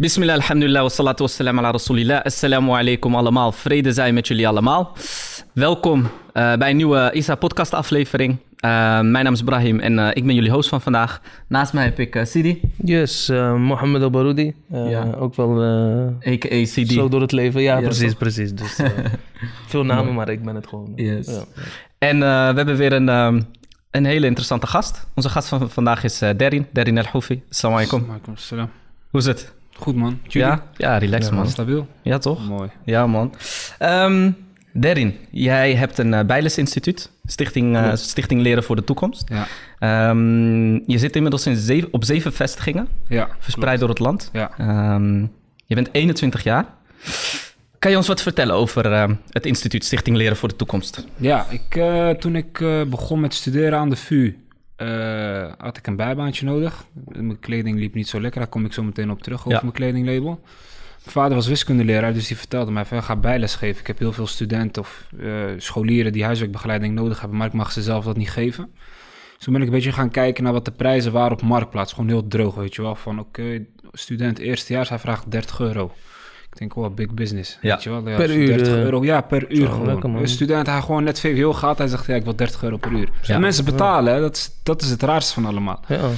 Bismillah, alhamdulillah, wassalatu wassalam ala rasulillah. Assalamu alaikum allemaal. Vrede zij met jullie allemaal. Welkom eh, bij een nieuwe ISA podcast aflevering. Eh, mijn naam is Brahim en eh, ik ben jullie host van vandaag. Naast mij heb ik eh, Sidi, Yes, eh, Mohammed Al-Baroudi. Ja. Ook wel eh, a.k.a. Sidi. zo door het leven. Ja, precies, precies. Dus, veel namen, maar ik ben het gewoon. Yes. Ja. En eh, we hebben weer een, ehm, een hele interessante gast. Onze gast van vandaag is eh Derin, Derin El Houfi. Assalamu alaikum. Alaikum salam. Hoe is het? Goed man. Jullie? Ja? Ja, relax Ja, man. Stabiel? Ja, toch? Mooi. Ja, man. Ehm Derin, jij hebt een uh, Bijles Instituut, Stichting, eh. Stichting Leren voor de Toekomst. Ja. Ehm, je zit inmiddels in zeven, op zeven vestigingen, Ja. verspreid door het land. Ja. Ehm, je bent 21 jaar. Kan je ons wat vertellen over het instituut Stichting Leren voor de Toekomst? Ja, ik, eh, toen ik eh, begon met studeren aan de VU, eh, had ik een bijbaantje nodig. Mijn kleding liep niet zo lekker, daar kom ik zo meteen op terug over Ja. mijn kledinglabel. Mijn vader was wiskundeleraar, dus die vertelde mij van, "Ja, ga bijles geven. Ik heb heel veel studenten of eh, scholieren die huiswerkbegeleiding nodig hebben, maar ik mag ze zelf dat niet geven. Dus toen ben ik een beetje gaan kijken naar wat de prijzen waren op Marktplaats. Gewoon heel droog, weet je wel. Van oké, student eerstejaars, hij vraagt 30 euro. Ik denk, oh, big business. Ja. Weet je wel? Ja, Per uur, 30 eh, euro, ja, per uur zo, gewoon. lekker, een student, hij gewoon net VWO gaat, hij zegt, ja, ik wil 30 euro per uur. Dus Ja. mensen betalen, hè, dat is, dat is het raarste van allemaal. Ja.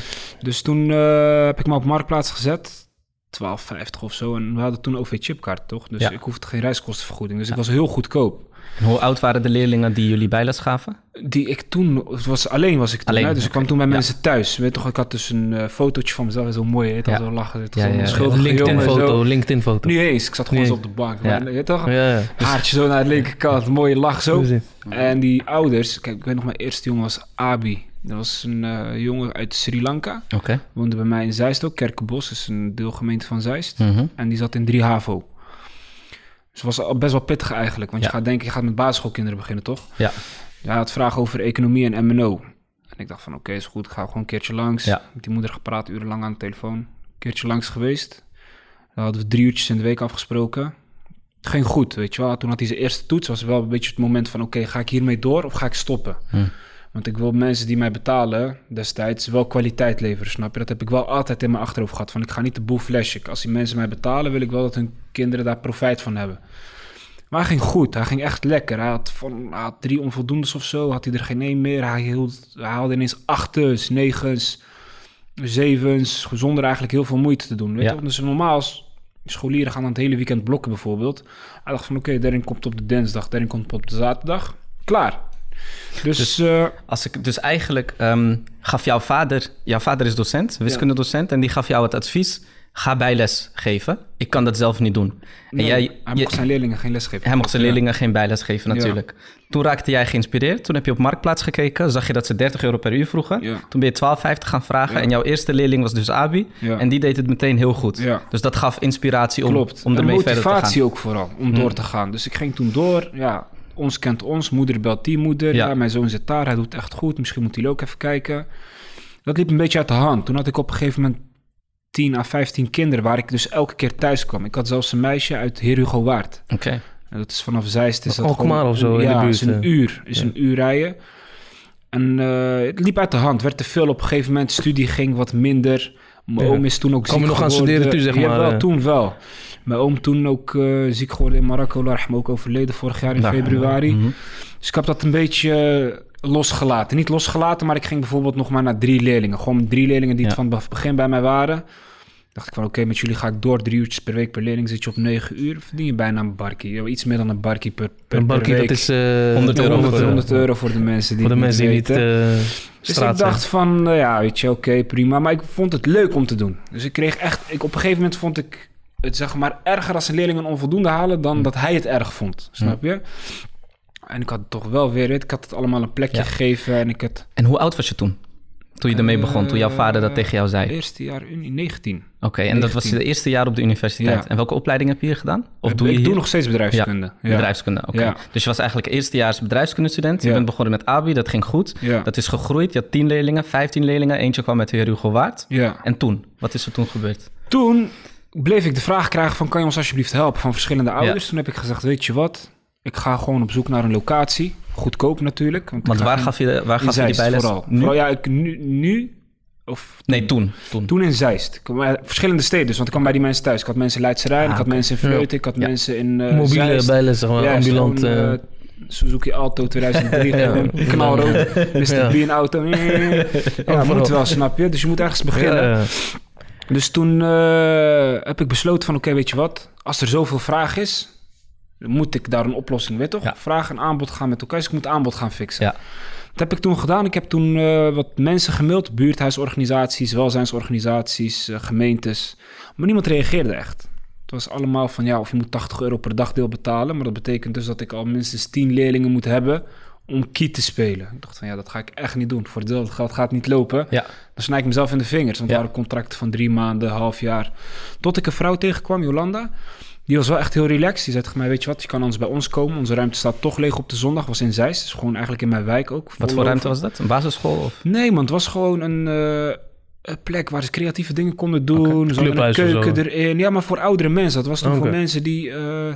Dus toen eh, heb ik me op Marktplaats gezet. 12,50 of zo. En we hadden toen OV-chipkaart, toch? Dus Ja. ik hoefde geen reiskostenvergoeding. Dus ik was heel goedkoop. En hoe oud waren de leerlingen die jullie bijles gaven? Die ik toen, het was alleen was ik toen, Alleen, hè? dus ik kwam toen bij Ja. mensen thuis. Weet toch, ik had dus een eh, fotootje van mezelf, zo mooi, hè? Ja. zo lachen, het Ja, LinkedIn-foto. LinkedIn-foto. Niet eens, ik zat gewoon zo op de bank. Ja. weet toch? Ja, ja. Haartje zo naar de linkerkant, mooie lach zo. En die ouders, kijk, ik weet nog, mijn eerste jongen was Abi. Dat was een eh, jongen uit Sri Lanka. Oké. Woonde bij mij in Zeist ook. Kerkenbos is een deelgemeente van Zeist. Mhm. En die zat in 3 HAVO. Dus het was best wel pittig eigenlijk. Want Ja. je gaat denken, je gaat met basisschoolkinderen beginnen, toch? Ja. Ja, had vragen over economie en MNO. En ik dacht van, oké, is goed. Ik ga gewoon een keertje langs. Ja. Met die moeder gepraat, urenlang aan de telefoon. Een keertje langs geweest. Dan hadden we drie uurtjes in de week afgesproken. Het ging goed, weet je wel. Toen had hij zijn eerste toets. Was wel een beetje het moment van, oké, ga ik hiermee door of ga ik stoppen? Hm. Want ik wil mensen die mij betalen destijds wel kwaliteit leveren, snap je? Dat heb ik wel altijd in mijn achterhoofd gehad. Van ik ga niet de boel flashen. Als die mensen mij betalen, wil ik wel dat hun kinderen daar profijt van hebben. Maar hij ging goed. Hij ging echt lekker. Hij had, van, hij had drie onvoldoendes of zo. Had hij er geen één meer. Hij, hield, hij haalde ineens achtens, negens, zevens. Zonder eigenlijk heel veel moeite te doen. Weet Ja. je? Dus normaal als scholieren gaan dan het hele weekend blokken bijvoorbeeld. Hij dacht van oké, daarin komt op de dinsdag. Daarin komt op de zaterdag. Klaar. Dus, Dus- eh, Als ik, dus eigenlijk ehm, gaf jouw vader, jouw vader is docent, wiskundedocent, en die gaf jou het advies: ga bijles geven. Ik kan dat zelf niet doen. En jij, hij je- mocht zijn leerlingen geen les geven. hij mocht zijn Ja. leerlingen geen bijles geven, Ja. natuurlijk. Toen raakte jij geïnspireerd. Toen heb je op Marktplaats gekeken. Zag je dat ze 30 euro per uur vroegen. Ja. Toen ben je 12,50 gaan vragen. Ja. En jouw eerste leerling was dus Abi. Ja. En die deed het meteen heel goed. Ja. Dus dat gaf inspiratie om, Klopt. om ermee verder te gaan. motivatie ook vooral, om Mm. door te gaan. Dus ik ging toen door. Ja, ons kent ons. Moeder belt die moeder. Ja. Ja. mijn zoon zit daar. Hij doet echt goed. Misschien moet hij ook even kijken. Dat liep een beetje uit de hand. Toen had ik op een gegeven moment 10 à 15 kinderen... waar ik dus elke keer thuis kwam. Ik had zelfs een meisje uit Heer Hugo Waard. Oké. En dat is vanaf Zeist. Is dat Alkmaar gewoon, of zo, in Ja, de buurt, is een eh. uur. Is Ja. een uur rijden. En eh, het liep uit de hand. Werd te veel op een gegeven moment. Studie ging wat minder. Mijn Ja. oom is toen ook Kwam je ziek nog gaan studeren toen, zeg Ja, maar, wel, eh? toen wel. Mijn oom toen ook eh, ziek geworden in Marokko. Lag hem ook overleden vorig jaar in Nou, februari. mhm. Dus ik heb dat een beetje eh, losgelaten. Niet losgelaten, maar ik ging bijvoorbeeld nog maar naar drie leerlingen. Gewoon drie leerlingen die het van het begin bij mij waren. Dacht ik van, oké, met jullie ga ik door. Drie uurtjes per week per leerling zit je op negen uur. Verdien je bijna een barkie. Joh, Iets meer dan een barkie per, per, Een barkie, per week. dat is... eh, 100 euro 100, voor- 100 euro voor de mensen die Voor de het mensen die niet Dus ik dacht van, ja, weet je, oké, prima. Maar ik vond het leuk om te doen. Dus ik kreeg echt, ik, op een gegeven moment vond ik het zeg maar erger als een leerling een onvoldoende halen dan Hm. dat hij het erg vond. Snap je? En ik had het toch wel weer, ik had het allemaal een plekje Ja. gegeven en ik het... En hoe oud was je toen? Toen je ermee begon, toen jouw vader dat Eh, tegen jou zei? Eerste jaar Unie, 19. Oké, en dat was 19. de eerste jaar op de universiteit. Ja. En welke opleiding heb je hier gedaan? Of ik doe je hier? nog steeds bedrijfskunde. Ja. Bedrijfskunde, oké. Dus je was eigenlijk eerstejaars bedrijfskundestudent. Je bent begonnen met ABI, dat ging goed. Ja. Dat is gegroeid. Je had 10 leerlingen, 15 leerlingen. Eentje kwam met de heer Hugo Waard. ja. En toen? Wat is er toen gebeurd? Toen bleef ik de vraag krijgen van... kan je ons alsjeblieft helpen van verschillende ouders? Toen heb ik gezegd, weet je wat? Ik ga gewoon op zoek naar een locatie. Goedkoop natuurlijk. Want, waar gaf je, de, waar gaf je die bijles? vooral. Nu? Vooral, ja, ik, nu, nu Of Nee, toen. Toen. toen in Zeist. Ik kwam bij verschillende steden, dus want ik kwam bij die mensen thuis. Ik had mensen in Leidse Rijn, Ah, ik had mensen in Vleuten, ik had Ja. mensen in eh Mobiele Zeist. bijles, zeg maar, Ja, ambulant. zo'n, eh, eh, Suzuki Alto 2003, Ja. knalrood, Mr. Ja. Bean auto. Ja, vooral. moet wel, snap je? Dus je moet ergens beginnen. Dus toen eh, heb ik besloten van, oké, weet je wat? Als er zoveel vraag is, dan moet ik daar een oplossing, weet toch? Ja. Vraag en aanbod gaan met elkaar, dus ik moet aanbod gaan fixen. Ja. Dat heb ik toen gedaan. Ik heb toen eh, wat mensen gemaild, buurthuisorganisaties, welzijnsorganisaties, eh, gemeentes. Maar niemand reageerde echt. Het was allemaal van, ja, of je moet 80 euro per dagdeel betalen. Maar dat betekent dus dat ik al minstens 10 leerlingen moet hebben om key te spelen. Ik dacht van, ja, dat ga ik echt niet doen. Voor hetzelfde geld gaat het niet lopen. Ja. Dan snij ik mezelf in de vingers. Want Ja. waren contracten van drie maanden, half jaar. Tot ik een vrouw tegenkwam, Jolanda. Die was wel echt heel relaxed. Die zei tegen mij, weet je wat, je kan anders bij ons komen. Onze ruimte staat toch leeg op de zondag. Was in Zeist, dus gewoon eigenlijk in mijn wijk ook. Wat voor ruimte was dat? Een basisschool? Of? Nee, man, het was gewoon een, eh, een plek waar ze creatieve dingen konden doen. Hadden een keuken erin. Ja, maar voor oudere mensen. Dat was toen voor mensen die eh,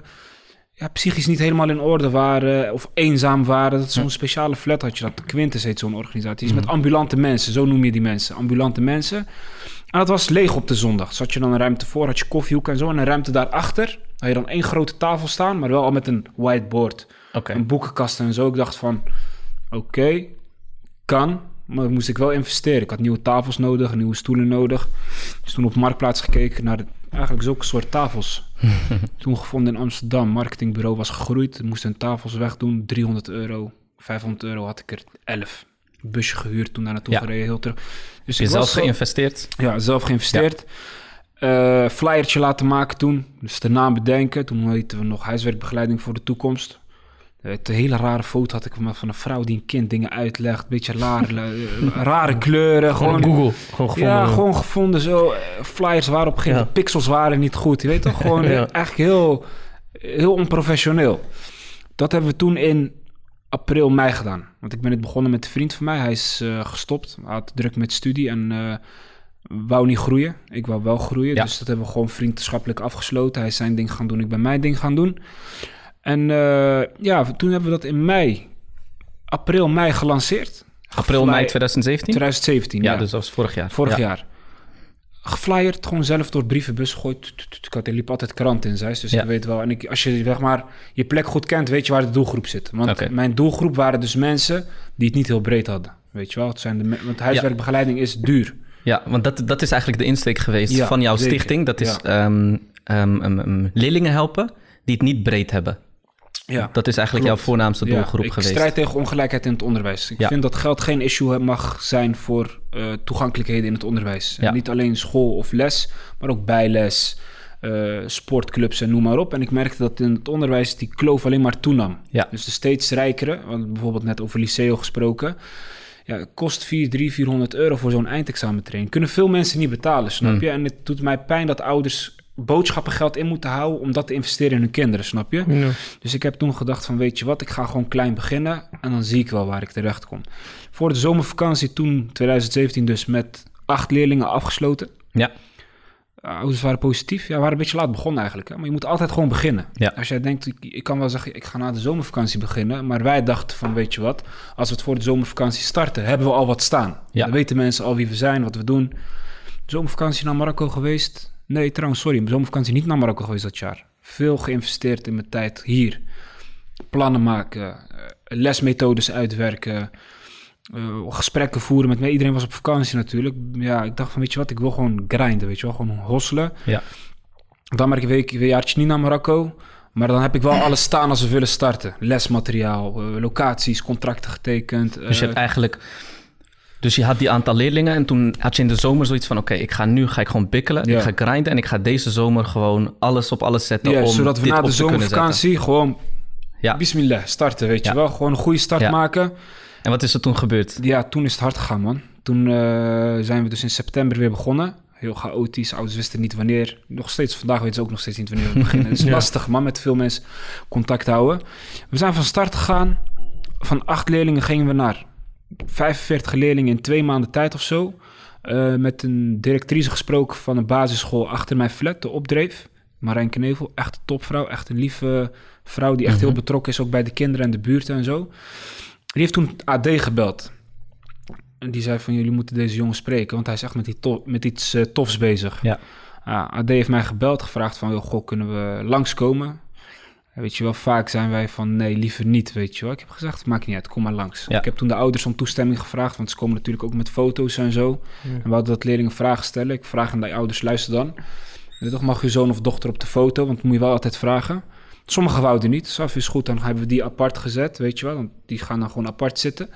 ja, psychisch niet helemaal in orde waren of eenzaam waren. Dat is zo'n speciale flat had je dat. Quintus heet zo'n organisatie. Is met ambulante mensen, zo noem je die mensen. Ambulante mensen. En dat was leeg op de zondag. Zat je dan een ruimte voor, had je koffiehoek en zo. En een ruimte daarachter had je dan één grote tafel staan, maar wel al met een whiteboard. Een boekenkast en zo. Ik dacht van, oké, kan. Maar dan moest ik wel investeren. Ik had nieuwe tafels nodig, nieuwe stoelen nodig. Dus toen op Marktplaats gekeken naar de, eigenlijk zulke soort tafels. toen gevonden in Amsterdam. Marketingbureau was gegroeid. Moest hun tafels wegdoen. 300 euro. 500 euro had ik er 11. Busje gehuurd, toen daar naartoe Ja. gereden. Heel terug. Dus Je zelf geïnvesteerd? ja, zelf geïnvesteerd. Eh, flyertje laten maken toen. Dus de naam bedenken. Toen heten we nog huiswerkbegeleiding voor de toekomst. Eh, Het hele rare foto had ik van van een vrouw die een kind dingen uitlegt. Beetje rare, eh, rare kleuren. Gewoon Google. Gewoon gevonden. ja, gewoon gevonden zo. eh, Flyers waren op een gegeven Ja. moment. Pixels waren niet goed. Je weet toch? Gewoon Ja. eigenlijk heel, heel onprofessioneel. Dat hebben we toen in april, mei gedaan. Want ik ben het begonnen met een vriend van mij. Hij is gestopt. Hij had druk met studie en wou niet groeien. Ik wou wel groeien. Ja. Dus dat hebben we gewoon vriendschappelijk afgesloten. Hij is zijn ding gaan doen, ik ben mijn ding gaan doen. En eh, ja, toen hebben we dat in mei, april, mei gelanceerd. April, Gefly- mei 2017? 2017, ja, ja. dus dat was vorig jaar. Vorig Ja. jaar. Geflyerd, gewoon zelf door brievenbus gegooid. Ik had, er liep altijd krant in, Zeist, dus Ja. ik weet wel. En ik, als je zeg maar, je plek goed kent, weet je waar de doelgroep zit. Want mijn doelgroep waren dus mensen die het niet heel breed hadden. Weet je wel, het zijn de, want huiswerkbegeleiding is duur. Ja, want dat, dat is eigenlijk de insteek geweest van jouw zeker. stichting. Dat is ehm, leerlingen helpen die het niet breed hebben. Ja. Dat is eigenlijk Klopt. jouw voornaamste doelgroep ik geweest. strijd tegen ongelijkheid in het onderwijs. Ik Ja. vind dat geld geen issue mag zijn voor eh, toegankelijkheden in het onderwijs. Ja. Niet alleen school of les, maar ook bijles, eh, sportclubs en noem maar op. En ik merkte dat in het onderwijs die kloof alleen maar toenam. Ja. Dus de steeds rijkere, want bijvoorbeeld net over Liceo gesproken... Ja, kost 4, 3, 400 euro voor zo'n eindexamentraining. Kunnen veel mensen niet betalen, snap Hmm. je? En het doet mij pijn dat ouders boodschappengeld in moeten houden... om dat te investeren in hun kinderen, snap je? Ja. Dus ik heb toen gedacht van weet je wat, ik ga gewoon klein beginnen en dan zie ik wel waar ik terecht kom. Voor de zomervakantie toen, 2017 dus, met acht leerlingen afgesloten. Ja, Uh, ouders waren positief. Ja, we waren een beetje laat begonnen eigenlijk. Hè? Maar je moet altijd gewoon beginnen. Ja. Als jij denkt, ik, ik kan wel zeggen, ik ga na de zomervakantie beginnen. Maar wij dachten van, weet je wat, als we het voor de zomervakantie starten, hebben we al wat staan. Ja. Dan weten mensen al wie we zijn, wat we doen. Zomervakantie naar Marokko geweest. Nee, trouwens, sorry, zomervakantie niet naar Marokko geweest dat jaar. Veel geïnvesteerd in mijn tijd hier. Plannen maken, eh, lesmethodes uitwerken, eh, gesprekken voeren met me. Iedereen was op vakantie natuurlijk. Ja, ik dacht van, weet je wat, ik wil gewoon grinden, weet je wel. Gewoon hosselen. ja. Dan ben ik een week, een jaartje niet naar Marokko. Maar dan heb ik wel alles staan als we willen starten. Lesmateriaal, eh, locaties, contracten getekend. Dus je hebt eigenlijk... Dus je had die aantal leerlingen en toen had je in de zomer zoiets van... oké, ik ga nu ga ik gewoon bikkelen, Ja. ik ga grinden... en ik ga deze zomer gewoon alles op alles zetten ja, om zodat we dit na de zomervakantie gewoon Ja, bismillah starten, weet je wel. Gewoon een goede start maken. en wat is er toen gebeurd? Ja, toen is het hard gegaan, man. Toen eh, zijn we dus in september weer begonnen. Heel chaotisch. Ouders wisten niet wanneer. Nog steeds, vandaag weten ze ook nog steeds niet wanneer we beginnen. Het is lastig, man, met veel mensen contact houden. We zijn van start gegaan. Van acht leerlingen gingen we naar 45 leerlingen in twee maanden tijd of zo. Eh, met een directrice gesproken van een basisschool achter mijn flat, de Opdreef. Marijn Knevel, echt een topvrouw. Echt een lieve vrouw die echt heel betrokken is, ook bij de kinderen en de buurt en zo. Die heeft toen AD gebeld. En die zei van, jullie moeten deze jongen spreken, want hij is echt met, die met iets eh, tofs bezig. Ja. AD heeft mij gebeld, gevraagd van, joh, goh, kunnen we langskomen? Weet je wel, vaak zijn wij van, nee, liever niet, weet je wel. Ik heb gezegd, maakt niet uit, kom maar langs. Ja. Ik heb toen de ouders om toestemming gevraagd, want ze komen natuurlijk ook met foto's en zo. En we hadden dat leerlingen vragen stellen. Ik vraag aan de ouders, luister dan. Weet toch, mag je zoon of dochter op de foto? Want dat moet je wel altijd vragen. Sommigen wouden niet. Saf is goed, dan hebben we die apart gezet, weet je wel. Want die gaan dan gewoon apart zitten.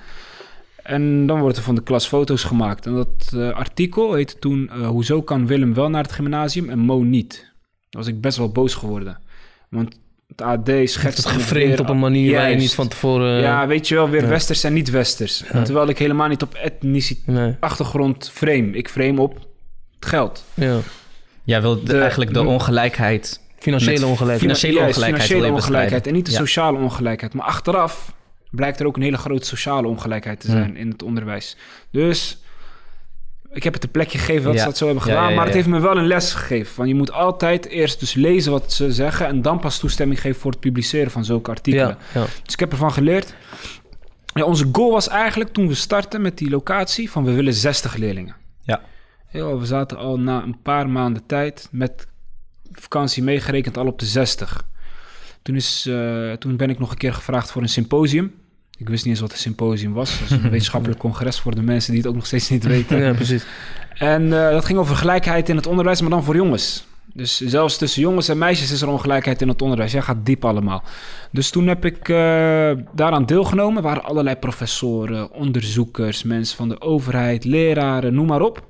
En dan worden er van de klas foto's gemaakt. En dat eh, artikel heette toen... eh, Hoezo kan Willem wel naar het gymnasium en Mo niet? Daar was ik best wel boos geworden. Want het AD schetst... het geframed op een manier waar je niet van tevoren... Ja, weet je wel, weer ja. westers en niet westers. Ja. Terwijl ik helemaal niet op etnici Nee, achtergrond frame. Ik frame op het geld. ja. Jij wil de- De- eigenlijk de ongelijkheid... Financiële ongelijkheid. financiële Juist, ongelijkheid financiële ongelijkheid en niet de sociale ongelijkheid. Maar achteraf blijkt er ook een hele grote sociale ongelijkheid te zijn in het onderwijs. Dus ik heb het een plekje gegeven dat Ja. ze dat zo hebben gedaan. ja, ja, maar het heeft me wel een les gegeven. Van je moet altijd eerst dus lezen wat ze zeggen... en dan pas toestemming geven voor het publiceren van zulke artikelen. Dus ik heb ervan geleerd. Ja, onze goal was eigenlijk toen we startten met die locatie... van we willen 60 leerlingen. Ja. Ja, we zaten al na een paar maanden tijd met vakantie meegerekend al op de 60. Toen, is, eh, toen ben ik nog een keer gevraagd voor een symposium. Ik wist niet eens wat een symposium was. Een wetenschappelijk congres voor de mensen die het ook nog steeds niet weten. ja, precies. En eh, dat ging over gelijkheid in het onderwijs, maar dan voor jongens. Dus zelfs tussen jongens en meisjes is er ongelijkheid in het onderwijs. Ja, gaat diep allemaal. Dus toen heb ik eh, daaraan deelgenomen. Er waren allerlei professoren, onderzoekers, mensen van de overheid, leraren, noem maar op.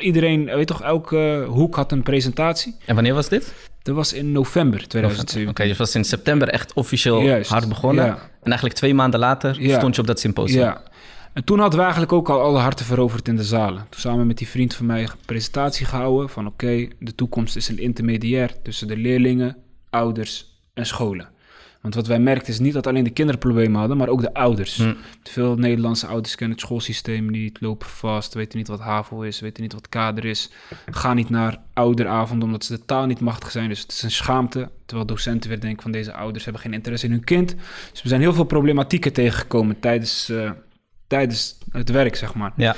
Iedereen, weet toch, elke hoek had een presentatie. En wanneer was dit? Dat was in november Oké, 2017. dus was in september echt officieel Juist, hard begonnen. ja. En eigenlijk twee maanden later Ja. stond je op dat symposium. Ja. En toen hadden we eigenlijk ook al alle harten veroverd in de zalen. Toen samen met die vriend van mij een presentatie gehouden van oké, de toekomst is een intermediair tussen de leerlingen, ouders en scholen. Want wat wij merkten is niet dat alleen de kinderen problemen hadden, maar ook de ouders. Hm. Veel Nederlandse ouders kennen het schoolsysteem niet, lopen vast, weten niet wat HAVO is, weten niet wat kader is. Gaan niet naar ouderavond omdat ze de taal niet machtig zijn. Dus het is een schaamte. Terwijl docenten weer denken van deze ouders hebben geen interesse in hun kind. Dus we zijn heel veel problematieken tegengekomen tijdens, eh, tijdens het werk, zeg maar. Ja.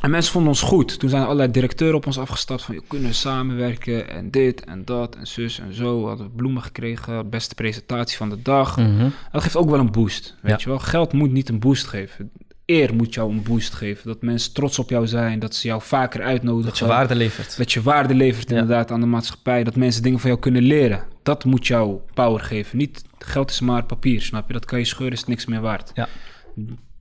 En mensen vonden ons goed. Toen zijn allerlei directeuren op ons afgestapt van... "Joh, kunnen we samenwerken en dit en dat en zus en zo. We hadden bloemen gekregen, beste presentatie van de dag. Mhm. Dat geeft ook wel een boost, weet Ja. je wel. Geld moet niet een boost geven. Eer moet jou een boost geven. Dat mensen trots op jou zijn, dat ze jou vaker uitnodigen. Dat je waarde levert. Dat je waarde levert Ja. inderdaad aan de maatschappij. Dat mensen dingen van jou kunnen leren. Dat moet jou power geven. Niet geld is maar papier, snap je? Dat kan je scheuren, is niks meer waard. Ja.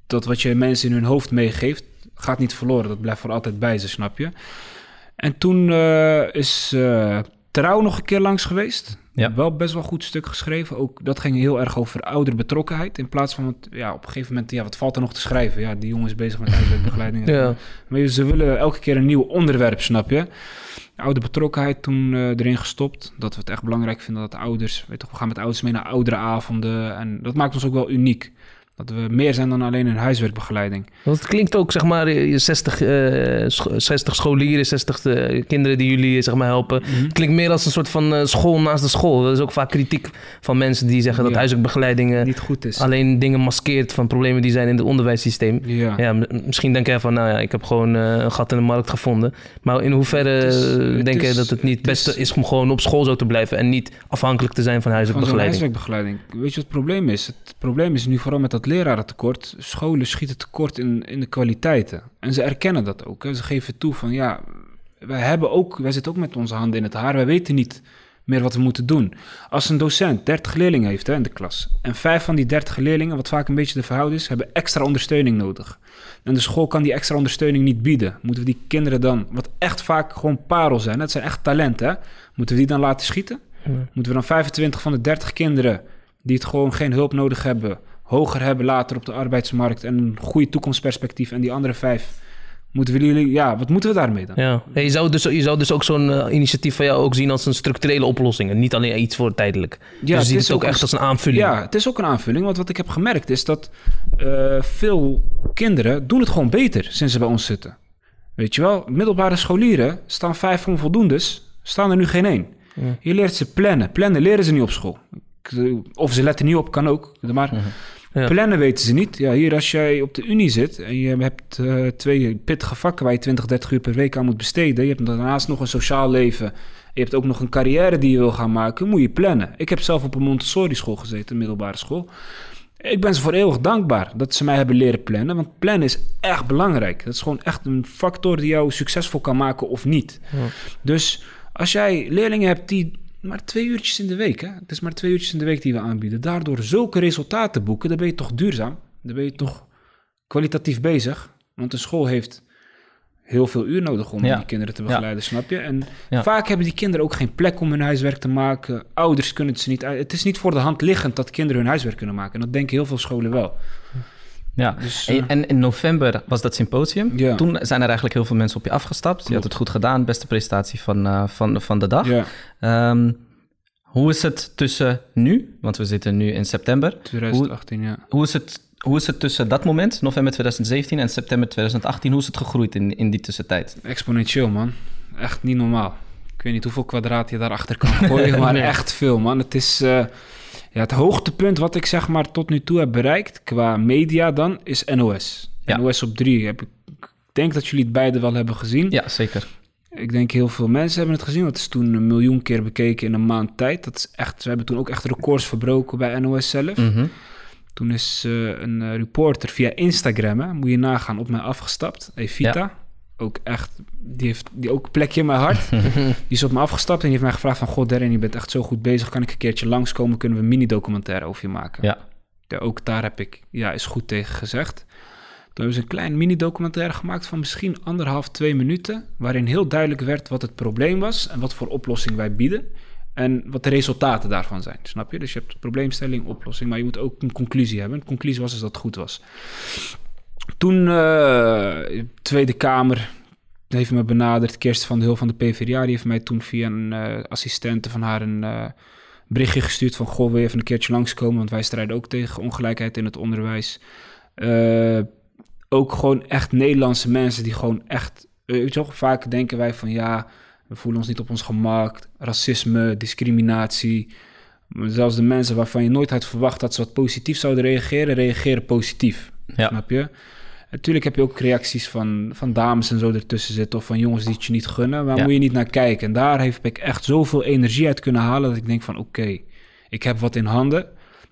Dat wat je mensen in hun hoofd meegeeft, gaat niet verloren. Dat blijft voor altijd bij ze, snap je? En toen eh, is eh, Trouw nog een keer langs geweest. Ja. Wel best wel goed stuk geschreven. Ook dat ging heel erg over ouderbetrokkenheid. In plaats van, want, ja, op een gegeven moment, ja, wat valt er nog te schrijven? Ja, die jongen is bezig met huiswerkbegeleiding. Ja. Maar ze willen elke keer een nieuw onderwerp, snap je? Oude betrokkenheid toen eh, erin gestopt. Dat we het echt belangrijk vinden dat de ouders... Weet toch, we gaan met ouders mee naar oudere avonden. En dat maakt ons ook wel uniek. Dat we meer zijn dan alleen een huiswerkbegeleiding. Want het klinkt ook, zeg maar, je 60, eh, scho- 60 scholieren, 60 eh, kinderen die jullie zeg maar, helpen. Het klinkt meer als een soort van eh, school naast de school. Dat is ook vaak kritiek van mensen die zeggen dat huiswerkbegeleiding eh, Niet goed is. alleen dingen maskeert van problemen die zijn in het onderwijssysteem. Ja. Ja, misschien denk jij van, nou ja, ik heb gewoon eh, een gat in de markt gevonden. Maar in hoeverre is- eh, denk je dat het niet het beste is- is om gewoon op school zo te blijven en niet afhankelijk te zijn van Van huiswerkbegeleiding? huiswerkbegeleiding. Weet je wat het probleem is? Het probleem is nu vooral met dat lerarentekort. Scholen schieten tekort in, in de kwaliteiten. En ze erkennen dat ook. Hè. Ze geven toe van ja, wij, hebben ook, wij zitten ook met onze handen in het haar. Wij weten niet meer wat we moeten doen. Als een docent 30 leerlingen heeft hè, in de klas. En vijf van die 30 leerlingen, wat vaak een beetje de verhouding is, hebben extra ondersteuning nodig. En de school kan die extra ondersteuning niet bieden. Moeten we die kinderen dan, wat echt vaak gewoon parel zijn, dat zijn echt talenten, hè, moeten we die dan laten schieten? Moeten we dan 25 van de 30 kinderen die het gewoon geen hulp nodig hebben, hoger hebben later op de arbeidsmarkt en een goede toekomstperspectief en die andere vijf, moeten we jullie, ja, wat moeten we daarmee dan? Ja, Ja, je, zou dus, je zou dus ook zo'n eh, initiatief van jou ook zien als een structurele oplossing. En niet alleen iets voor tijdelijk. Ja, dus je het ziet is het ook ook echt als een aanvulling. Ja, het is ook een aanvulling, want wat ik heb gemerkt is dat eh, veel kinderen doen het gewoon beter sinds ze bij ons zitten. Weet je wel, middelbare scholieren staan vijf onvoldoendes, staan er nu geen één. Je leert ze plannen. Plannen leren ze niet op school. Of ze letten niet op, kan ook. Maar Ja, Ja. Plannen weten ze niet. Ja, hier als jij op de unie zit en je hebt eh, twee pittige vakken waar je 20, 30 uur per week aan moet besteden. Je hebt daarnaast nog een sociaal leven. Je hebt ook nog een carrière die je wil gaan maken. Moet je plannen. Ik heb zelf op een Montessori school gezeten, een middelbare school. Ik ben ze voor eeuwig dankbaar dat ze mij hebben leren plannen. Want plannen is echt belangrijk. Dat is gewoon echt een factor die jou succesvol kan maken of niet. Ja. Dus als jij leerlingen hebt die maar twee uurtjes in de week, hè? het is maar twee uurtjes in de week die we aanbieden, daardoor zulke resultaten boeken, dan ben je toch duurzaam. Dan ben je toch kwalitatief bezig. Want een school heeft heel veel uur nodig om Ja. die kinderen te Ja. begeleiden, snap je? En Ja. vaak hebben die kinderen ook geen plek om hun huiswerk te maken. Ouders kunnen het ze niet uit. Het is niet voor de hand liggend dat kinderen hun huiswerk kunnen maken. En dat denken heel veel scholen wel. Ja, Dus, eh, en, in november was dat symposium. Ja. Toen zijn er eigenlijk heel veel mensen op je afgestapt. Je had het goed gedaan, beste presentatie van, eh, van, van de dag. Ja, Ehm, hoe is het tussen nu, want we zitten nu in september. 2018, ja. Hoe is het, hoe is het tussen dat moment, november 2017 en september 2018, hoe is het gegroeid in, in die tussentijd? Exponentieel, man. Echt niet normaal. Ik weet niet hoeveel kwadraat je daarachter kan gooien, maar Nee. echt veel, man. Het is eh, ja, het hoogtepunt wat ik zeg maar tot nu toe heb bereikt qua media dan, is NOS. Ja. NOS op 3 heb ik... Ik denk dat jullie het beide wel hebben gezien. Ja, zeker. Ik denk heel veel mensen hebben het gezien. Dat is toen een miljoen keer bekeken in een maand tijd. Dat is echt, we hebben toen ook echt records verbroken bij NOS zelf. Mhm. Toen is eh, een eh, reporter via Instagram, hè, moet je nagaan, op mij afgestapt. Evita. Ook echt, die heeft die ook een plekje in mijn hart. die is op me afgestapt en die heeft mij gevraagd van... God, Darren, je bent echt zo goed bezig. Kan ik een keertje langskomen? Kunnen we een mini-documentaire over je maken? Ja. Ja, ook daar heb ik, ja, is goed tegen gezegd. Toen hebben ze een klein mini-documentaire gemaakt van misschien anderhalf, twee minuten... waarin heel duidelijk werd wat het probleem was... en wat voor oplossing wij bieden... en wat de resultaten daarvan zijn, snap je? Dus je hebt probleemstelling, oplossing... maar je moet ook een conclusie hebben. De conclusie was dus dat het goed was. Toen, eh, Tweede Kamer heeft me benaderd. Kerst van de Hul van de PvdA... die heeft mij toen via een eh, assistente van haar... een eh, berichtje gestuurd van... goh, wil je even een keertje langskomen... want wij strijden ook tegen ongelijkheid in het onderwijs... Ook gewoon echt Nederlandse mensen die gewoon echt... Weet je wel, vaak denken wij van ja, we voelen ons niet op ons gemak. Racisme, discriminatie. Maar zelfs de mensen waarvan je nooit had verwacht dat ze wat positief zouden reageren, reageren positief. Ja. Snap je? Natuurlijk heb je ook reacties van, van dames en zo ertussen zitten... of van jongens die het je niet gunnen. Waar Ja. moet je niet naar kijken? En daar heb ik echt zoveel energie uit kunnen halen... dat ik denk van oké, ik heb wat in handen.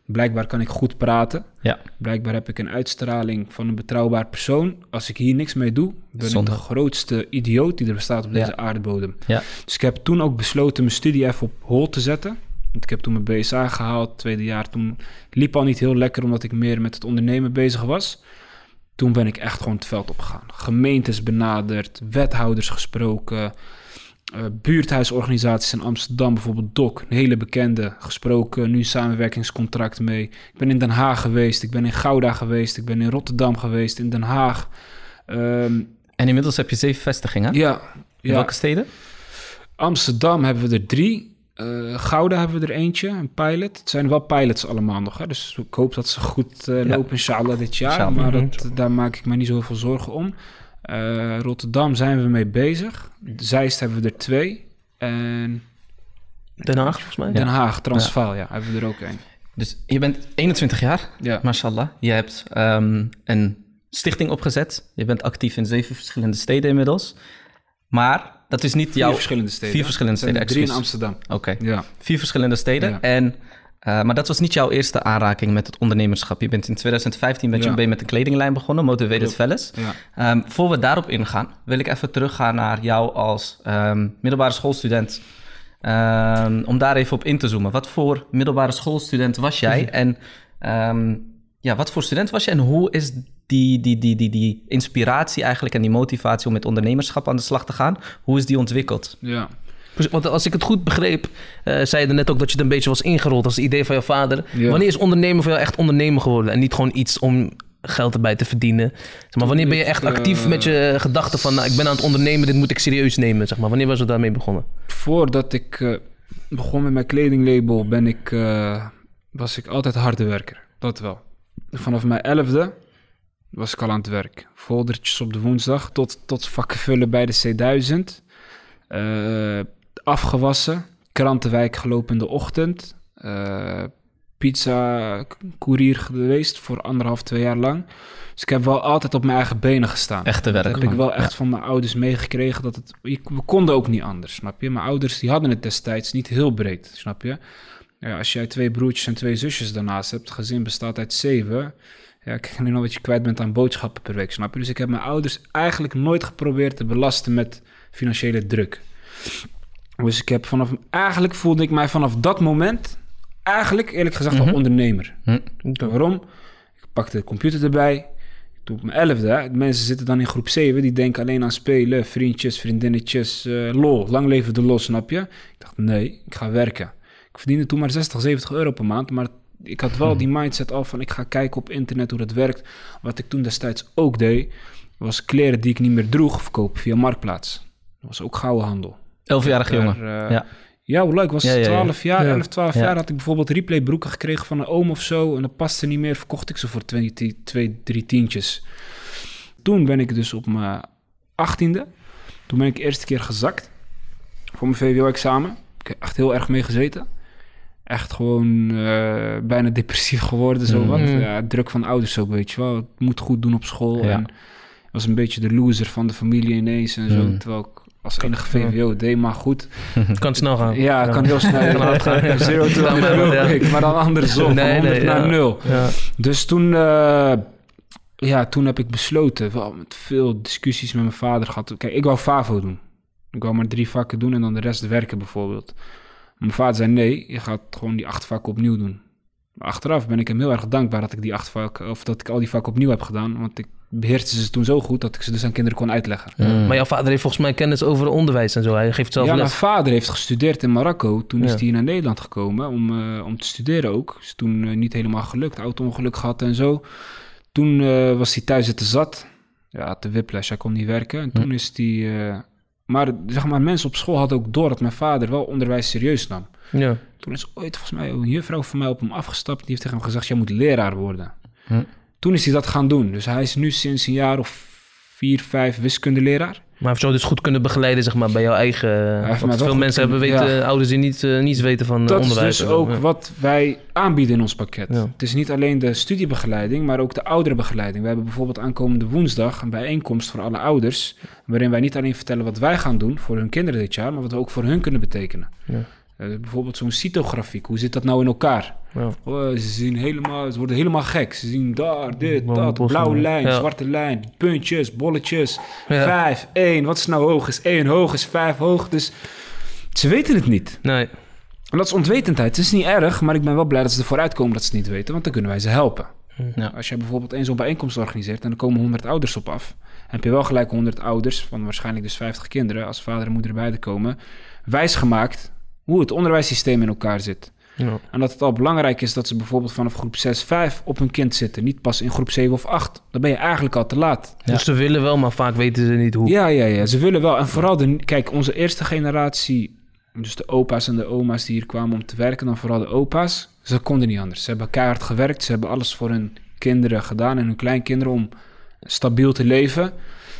Blijkbaar kan ik goed praten. Ja. Blijkbaar heb ik een uitstraling van een betrouwbaar persoon. Als ik hier niks mee doe, ben Zonde. ik de grootste idioot die er bestaat op Ja. deze aardbodem. Ja. Dus ik heb toen ook besloten mijn studie even op hol te zetten. Want ik heb toen mijn BSA gehaald, tweede jaar. Toen liep al niet heel lekker, omdat ik meer met het ondernemen bezig was. Toen ben ik echt gewoon het veld opgegaan. Gemeentes benaderd, wethouders gesproken, eh, buurthuisorganisaties in Amsterdam, bijvoorbeeld DOC, een hele bekende, gesproken, nu samenwerkingscontract mee. Ik ben in Den Haag geweest, ik ben in Gouda geweest, ik ben in Rotterdam geweest, in Den Haag. Ehm, En inmiddels heb je zeven vestigingen. ja, In ja. welke steden? Amsterdam hebben we er drie. Eh, Gouda hebben we er eentje, een pilot. Het zijn wel pilots allemaal nog, hè? dus ik hoop dat ze goed eh, Ja. lopen, inshallah, dit jaar. Inshallah. Maar dat, daar maak ik me niet zo heel veel zorgen om. Eh, Rotterdam zijn we mee bezig. Zeist hebben we er twee. En Den Haag, volgens mij. Den Haag, Transvaal, ja. hebben we er ook één. Dus je bent 21 jaar, Ja. mashallah. Je hebt ehm, een stichting opgezet. Je bent actief in zeven verschillende steden inmiddels. Maar dat is niet Vier jouw... verschillende steden. Vier verschillende Het er steden, Drie in. Amsterdam. Oké, Ja. vier verschillende steden. Ja. En, eh, maar dat was niet jouw eerste aanraking met het ondernemerschap. Je bent in 2015 bent je Ja. met een kledinglijn begonnen, Motivated Klopt. Fellas. ja. Ehm, voor we daarop ingaan, wil ik even teruggaan naar jou als ehm, middelbare schoolstudent. Ehm, om daar even op in te zoomen. Wat voor middelbare schoolstudent was jij? En ehm, ja, wat voor student was je? En hoe is die, die, die, die, die inspiratie eigenlijk en die motivatie om met ondernemerschap aan de slag te gaan, hoe is die ontwikkeld? ja. Want als ik het goed begreep, eh, zei je net ook dat je het een beetje was ingerold als het idee van jouw vader. Ja. Wanneer is ondernemen voor jou echt ondernemen geworden en niet gewoon iets om geld erbij te verdienen? Zeg maar, wanneer ben je echt actief eh, met je gedachten van, nou, ik ben aan het ondernemen, dit moet ik serieus nemen? Zeg maar. Wanneer was het daarmee begonnen? Voordat ik eh, begon met mijn kledinglabel, ben ik, eh, was ik altijd harde werker. Dat wel. Vanaf mijn elfde was ik al aan het werk. Foldertjes op de woensdag tot, tot vakken vullen bij de C1000. Eh, afgewassen, krantenwijk gelopen in de ochtend. eh pizza-courier geweest voor anderhalf, twee jaar lang. Dus ik heb wel altijd op mijn eigen benen gestaan. Echte werk. Dat heb ik wel echt van mijn ouders meegekregen. Dat het, we konden ook niet anders, snap je? Mijn ouders die hadden het destijds niet heel breed, snap je? Ja, als jij twee broertjes en twee zusjes daarnaast hebt, het gezin bestaat uit zeven. Ja, ik alleen al wat je kwijt bent aan boodschappen per week, snap je? Dus ik heb mijn ouders eigenlijk nooit geprobeerd te belasten met financiële druk. Dus ik heb vanaf, eigenlijk voelde ik mij vanaf dat moment, eigenlijk eerlijk gezegd, Mhm. al ondernemer. Hm. Waarom? Ik pakte de computer erbij. Toen op mijn elfde, hè, mensen zitten dan in groep 7, die denken alleen aan spelen, vriendjes, vriendinnetjes, eh, lol, lang leven de lol, snap je? Ik dacht, nee, ik ga werken. Ik verdiende toen maar 60, 70 euro per maand, maar ik had wel die mindset al van, ik ga kijken op internet hoe dat werkt. Wat ik toen destijds ook deed, was kleren die ik niet meer droeg, verkopen via Marktplaats. Dat was ook gouden handel. Elfjarige jongen. Eh, Ja. ja, hoe leuk. Was Ja, ja, ja. 12 jaar, Ja. 11, 12 Ja. jaar. Had ik bijvoorbeeld replay broeken gekregen van een oom of zo. En dat paste niet meer. Verkocht ik ze voor 2, 2 3 tientjes. Toen ben ik dus op mijn 18e. Toen ben ik de eerste keer gezakt. Voor mijn VWO-examen. Ik heb echt heel erg mee gezeten. Echt gewoon eh, bijna depressief geworden. Zo Mm. wat. Mm. Ja, druk van ouders ook, weet je wel. Het moet goed doen op school. Ja. En was een beetje de loser van de familie ineens en zo. Mm. Terwijl ik als enige VWO deed, maar goed. Het kan snel gaan. Ja, het kan heel snel. Kan gaan. Zero to maar- 100 ja. quick, maar dan andersom. Nee, van 100 nee, naar ja. 0. Ja. Dus toen, eh, ja, toen heb ik besloten, wel met veel discussies met mijn vader gehad. Kijk, ik wou FAVO doen. Ik wou maar drie vakken doen en dan de rest werken bijvoorbeeld. Mijn vader zei nee, je gaat gewoon die acht vakken opnieuw doen. Maar achteraf ben ik hem heel erg dankbaar dat ik die acht vakken, of dat ik al die vakken opnieuw heb gedaan. Want ik beheerste ze toen zo goed dat ik ze dus aan kinderen kon uitleggen. Mm. Maar jouw vader heeft volgens mij kennis over onderwijs en zo. Hij geeft zelf ja, mijn vader heeft gestudeerd in Marokko. Toen is hij naar Nederland gekomen om, eh, om te studeren ook. Is toen eh, niet helemaal gelukt. Auto-ongeluk gehad en zo. Toen eh, was hij thuis zitten zat. Ja, te whiplash. Hij kon niet werken. En toen is hij... maar zeg maar, mensen op school hadden ook door dat mijn vader wel onderwijs serieus nam. Ja. Toen is ooit volgens mij een juffrouw van mij op hem afgestapt. Die heeft tegen hem gezegd, jij moet leraar worden. Hm. Toen is hij dat gaan doen. Dus hij is nu sinds een jaar of vier, vijf wiskundeleraar. Maar jou dus goed kunnen begeleiden zeg maar, bij jouw eigen... veel mensen hebben weten, ouders die niet, eh, niets weten van eh, Dat is onderwijs. dus ook Ja. wat wij aanbieden in ons pakket. Het is niet alleen de studiebegeleiding, maar ook de ouderenbegeleiding. We hebben bijvoorbeeld aankomende woensdag een bijeenkomst voor alle ouders, waarin wij niet alleen vertellen wat wij gaan doen voor hun kinderen dit jaar, maar wat we ook voor hun kunnen betekenen. Eh, bijvoorbeeld zo'n cytografiek, hoe zit dat nou in elkaar? Ja. Oh, ze, zien helemaal, ze worden helemaal gek. Ze zien daar, dit, dat, bossen, blauwe lijn, Ja. zwarte lijn, puntjes, bolletjes. Ja. Vijf, één, wat is nou hoog? Is één hoog, is vijf hoog. Dus ze weten het niet. Nee. En dat is onwetendheid. Het is niet erg, maar ik ben wel blij dat ze ervoor uitkomen dat ze het niet weten, want dan kunnen wij ze helpen. Ja. Als jij bijvoorbeeld één zo'n bijeenkomst organiseert en er komen 100 ouders op af, heb je wel gelijk 100 ouders, van waarschijnlijk dus 50 kinderen, als vader en moeder erbij te komen, wijsgemaakt hoe het onderwijssysteem in elkaar zit. Ja. En dat het al belangrijk is dat ze bijvoorbeeld vanaf groep 6, 5 op hun kind zitten, niet pas in groep 7 of 8. Dan ben je eigenlijk al te laat. Ja. Dus ze willen wel, maar vaak weten ze niet hoe. Ja, ja, ja. Ze willen wel. En vooral, de, kijk, onze eerste generatie, dus de opa's en de oma's die hier kwamen om te werken, dan vooral de opa's, ze konden niet anders. Ze hebben keihard gewerkt, ze hebben alles voor hun kinderen gedaan en hun kleinkinderen om stabiel te leven.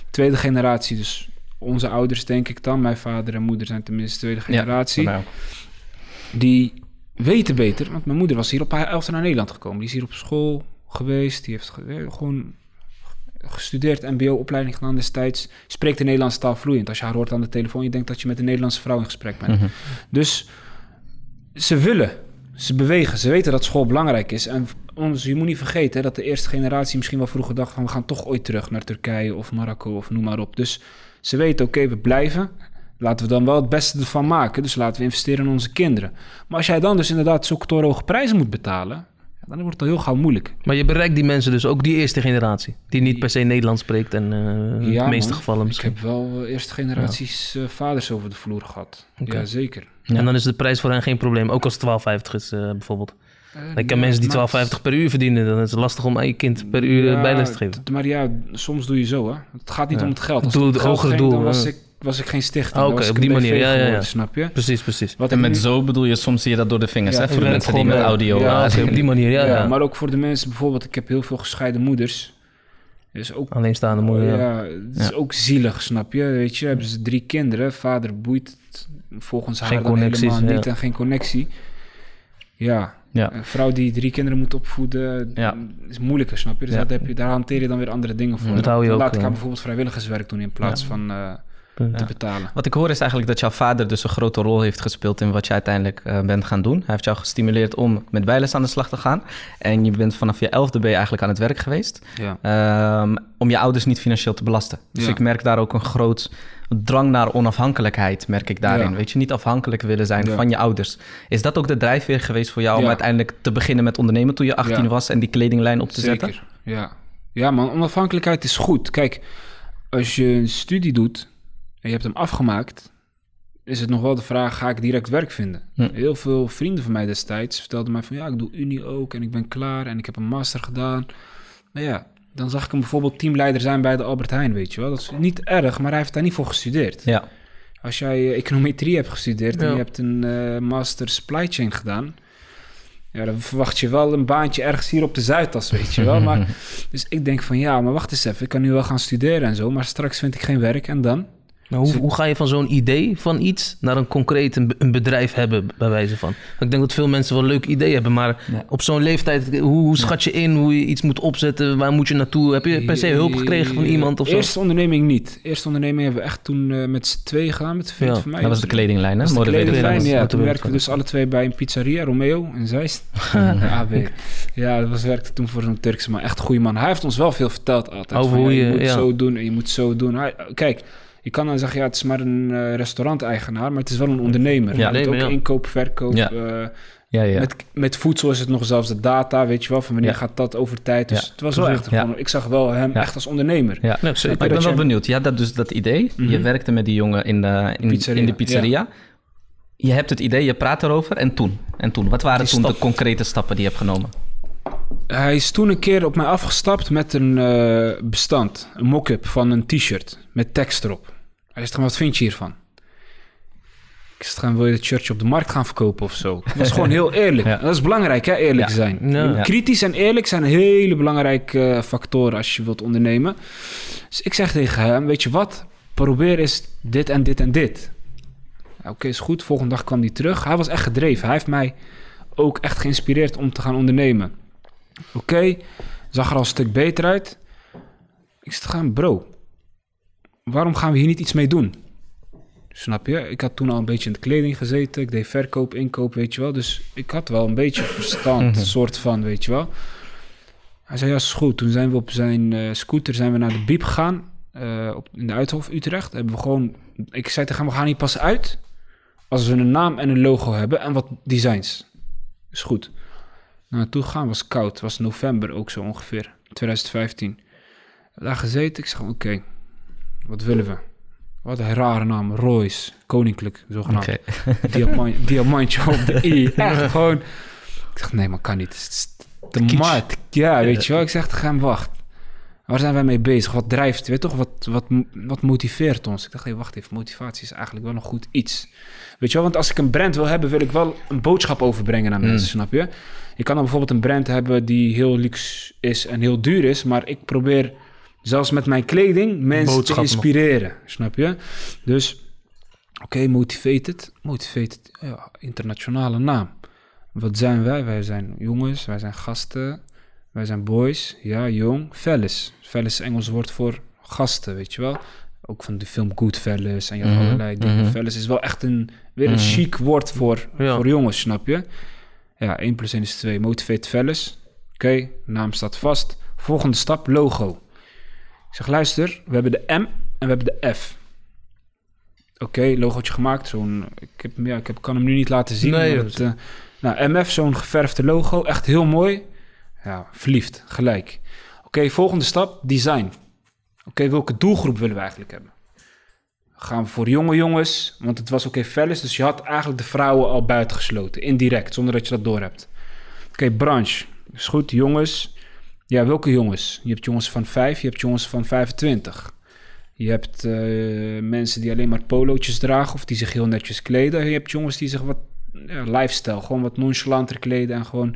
Tweede generatie, dus onze ouders denk ik dan, mijn vader en moeder zijn tenminste tweede generatie, Nou, die weten beter. Want mijn moeder was hier op haar elfde naar Nederland gekomen. Die is hier op school geweest, die heeft eh, gewoon gestudeerd, mbo-opleiding gedaan destijds. Spreekt de Nederlandse taal vloeiend. Als je haar hoort aan de telefoon, je denkt dat je met een Nederlandse vrouw in gesprek bent. mhm. Dus ze willen, ze bewegen, ze weten dat school belangrijk is. En ons, je moet niet vergeten hè, dat de eerste generatie misschien wel vroeger dacht van we gaan toch ooit terug naar Turkije of Marokko of noem maar op. Dus ze weten, oké, we blijven. Laten we dan wel het beste ervan maken. Dus laten we investeren in onze kinderen. Maar als jij dan dus inderdaad zulke torenhoge prijzen moet betalen, dan wordt het al heel gauw moeilijk. Maar je bereikt die mensen dus, ook die eerste generatie. Die niet per se Nederlands spreekt en eh, in Ja, de meeste man. gevallen Ik misschien. heb wel eh, eerste generaties eh, vaders over de vloer gehad. Ja, zeker. Ja. En dan is de prijs voor hen geen probleem. Ook als het 12,50 is eh, bijvoorbeeld. Eh, Ik ken ja, mensen die maar- 12,50 per uur verdienen. Dan is het lastig om aan je kind per uur eh, Ja, bijles te geven. Maar ja, soms doe je zo, hè. Het gaat niet Ja. om het geld. Als Doel- het hogere ging, doel, dan was ja. ik, was ik geen stichting. Ah, oké, was ik op die manier, ja, ja, ja. geworden, snap je? Precies, precies. Wat En met nu- zo bedoel je, soms zie je dat door de vingers, Ja, hè? Voor de mensen die met audio... ja, eh, op die manier, ja. maar ook voor de mensen bijvoorbeeld, ik heb heel veel gescheiden moeders. Dus ook, Alleenstaande moeder, ja. ja, het is Ja. ook zielig, snap je? Weet je, hebben ze drie kinderen, vader boeit volgens haar Geen dan connecties, helemaal ja. niet en geen connectie. Ja, Ja. Een vrouw die drie kinderen moet opvoeden, Ja. is moeilijker, snap je? Dus Ja. daar, heb je, daar hanteer je dan weer andere dingen voor. Dat hou je ook, Laat ik eh, haar bijvoorbeeld vrijwilligerswerk doen in plaats Ja. van eh, Ja. te betalen. Wat ik hoor is eigenlijk dat jouw vader dus een grote rol heeft gespeeld in wat je uiteindelijk eh, bent gaan doen. Hij heeft jou gestimuleerd om met bijles aan de slag te gaan. En je bent vanaf je elfde ben je eigenlijk aan het werk geweest. Ja. ehm, om je ouders niet financieel te belasten. Dus Ja. ik merk daar ook een groot drang naar onafhankelijkheid, merk ik daarin. Ja. Weet je, niet afhankelijk willen zijn Ja. van je ouders. Is dat ook de drijfveer geweest voor jou om uiteindelijk te beginnen met ondernemen toen je 18 Ja. was en die kledinglijn op te zetten? Zeker, ja. Ja, man, onafhankelijkheid is goed. Kijk, als je een studie doet en je hebt hem afgemaakt, is het nog wel de vraag, ga ik direct werk vinden? Hm. Heel veel vrienden van mij destijds vertelden mij van, ja, ik doe Unie ook en ik ben klaar en ik heb een master gedaan. Maar ja, dan zag ik hem bijvoorbeeld teamleider zijn bij de Albert Heijn, weet je wel. Dat is niet erg, maar hij heeft daar niet voor gestudeerd. Ja, Als jij eh, econometrie hebt gestudeerd en Ja. je hebt een eh, master supply chain gedaan, ja, dan verwacht je wel een baantje ergens hier op de Zuidas, weet je wel. Maar, dus ik denk van ja, maar wacht eens even, ik kan nu wel gaan studeren en zo, maar straks vind ik geen werk en dan? Maar hoe, hoe ga je van zo'n idee van iets naar een concreet een, be- een bedrijf hebben, bij wijze van? Ik denk dat veel mensen wel een leuk idee hebben, maar op zo'n leeftijd, hoe, hoe schat je in hoe je iets moet opzetten? Waar moet je naartoe? Heb je per se hulp gekregen van iemand of zo? Eerste onderneming niet. Eerste onderneming hebben we echt toen eh, met z'n tweeën gedaan, met Ja, van mij. dat was de kledinglijn, hè? Dat was de kledinglijn, ja. Toen werkten we dus alle twee bij een pizzeria, Romeo in Zeist. AB. Ja, dat was, werkte toen voor zo'n Turkse man. Echt een goede man. Hij heeft ons wel veel verteld altijd. Over Van, hoe je je- moet ja. zo doen en je moet zo doen. Hij, kijk, je kan dan zeggen, ja, het is maar een eh, restauranteigenaar, maar het is wel een ondernemer. Ja, Hij doet ook ja. inkoop, verkoop. Ja. eh, Ja, ja. met, met voedsel is het nog zelfs de data, weet je wel, van wanneer Ja. gaat dat over tijd. Dus Ja. het was wel echt Ja. gewoon, ik zag wel hem Ja. echt als ondernemer. ja. Ja. Maar ik ben wel je- benieuwd. Je had dat dus dat idee. Je Mhm. werkte met die jongen in de, in, Pizzeria, in de pizzeria. Je hebt het idee, je praat erover. En toen? En toen? Wat waren Die toen de concrete stappen die je hebt genomen? Hij is toen een keer op mij afgestapt met een eh, bestand, een mock-up van een t-shirt met tekst erop. Hij zegt, wat vind je hiervan? Ik zeg, "Gaan- wil je het shirtje op de markt gaan verkopen of zo? Ik was gewoon heel eerlijk. Ja. Dat is belangrijk, hè, eerlijk Ja. zijn. Kritisch en eerlijk zijn hele belangrijke eh, factoren als je wilt ondernemen. Dus ik zeg tegen hem, weet je wat? Probeer eens dit en dit en dit. Oké, is goed. Volgende dag kwam hij terug. Hij was echt gedreven. Hij heeft mij ook echt geïnspireerd om te gaan ondernemen. Oké, zag er al een stuk beter uit. Ik zeg gaan, bro, waarom gaan we hier niet iets mee doen? Snap je? Ik had toen al een beetje in de kleding gezeten. Ik deed verkoop, inkoop, weet je wel. Dus ik had wel een beetje verstand, soort van, weet je wel. Hij zei, ja, is goed. Toen zijn we op zijn eh, scooter zijn we naar de Biep gegaan. eh, op, in de Uithof, Utrecht. Hebben we gewoon... Ik zei tegen hem, we gaan hier pas uit... als we een naam en een logo hebben en wat designs. Is goed. Naartoe gaan was koud. was november ook zo ongeveer. 2015. Daar gezeten. Ik zeg, oké, wat willen we? Wat een rare naam. Royce. Koninklijk, zogenaamd. Diamant, diamantje op de i. Echt gewoon. Ik zeg, nee, maar kan niet. Het is te mat. Ja, weet je wel. Ik zeg tegen hem, wacht. Waar zijn wij mee bezig? Wat drijft? Weet je toch? Wat, wat, wat motiveert ons? Ik dacht, hey, wacht even. Motivatie is eigenlijk wel een goed iets. Weet je wel? Want als ik een brand wil hebben, wil ik wel een boodschap overbrengen naar Mm. mensen, snap je? Je kan dan bijvoorbeeld een brand hebben die heel luxe is en heel duur is. Maar ik probeer zelfs met mijn kleding mensen te inspireren. Snap je? Dus Oké, motivated. Motivated, ja, internationale naam. Wat zijn wij? Wij zijn jongens, wij zijn gasten, wij zijn boys. Ja, jong. Fellas. Fellas is Engels woord voor gasten, weet je wel. Ook van de film Goodfellas en je Mhm, allerlei dingen. mhm. Fellas is wel echt een, weer een Mhm. chic woord voor, Ja. voor jongens, snap je? Ja, 1 plus 1 is 2. Motivate Fellas. Oké, naam staat vast. Volgende stap, logo. Ik zeg, luister, we hebben de M en we hebben de F. Oké, logootje gemaakt. Zo'n, ik, heb, ja, ik heb, kan hem nu niet laten zien. Nee, het, eh, nou, MF, zo'n geverfde logo. Echt heel mooi. Ja, verliefd, gelijk. Oké, volgende stap, design. Oké, welke doelgroep willen we eigenlijk hebben? Gaan we voor jonge jongens? Want het was oké fellas, dus je had eigenlijk de vrouwen al buitengesloten. Indirect, zonder dat je dat doorhebt. Oké, branche. Is goed, jongens. Ja, welke jongens? Je hebt jongens van 5, je hebt jongens van 25. Je hebt eh, mensen die alleen maar polootjes dragen of die zich heel netjes kleden. Je hebt jongens die zich wat ja, lifestyle, gewoon wat nonchalanter kleden en gewoon...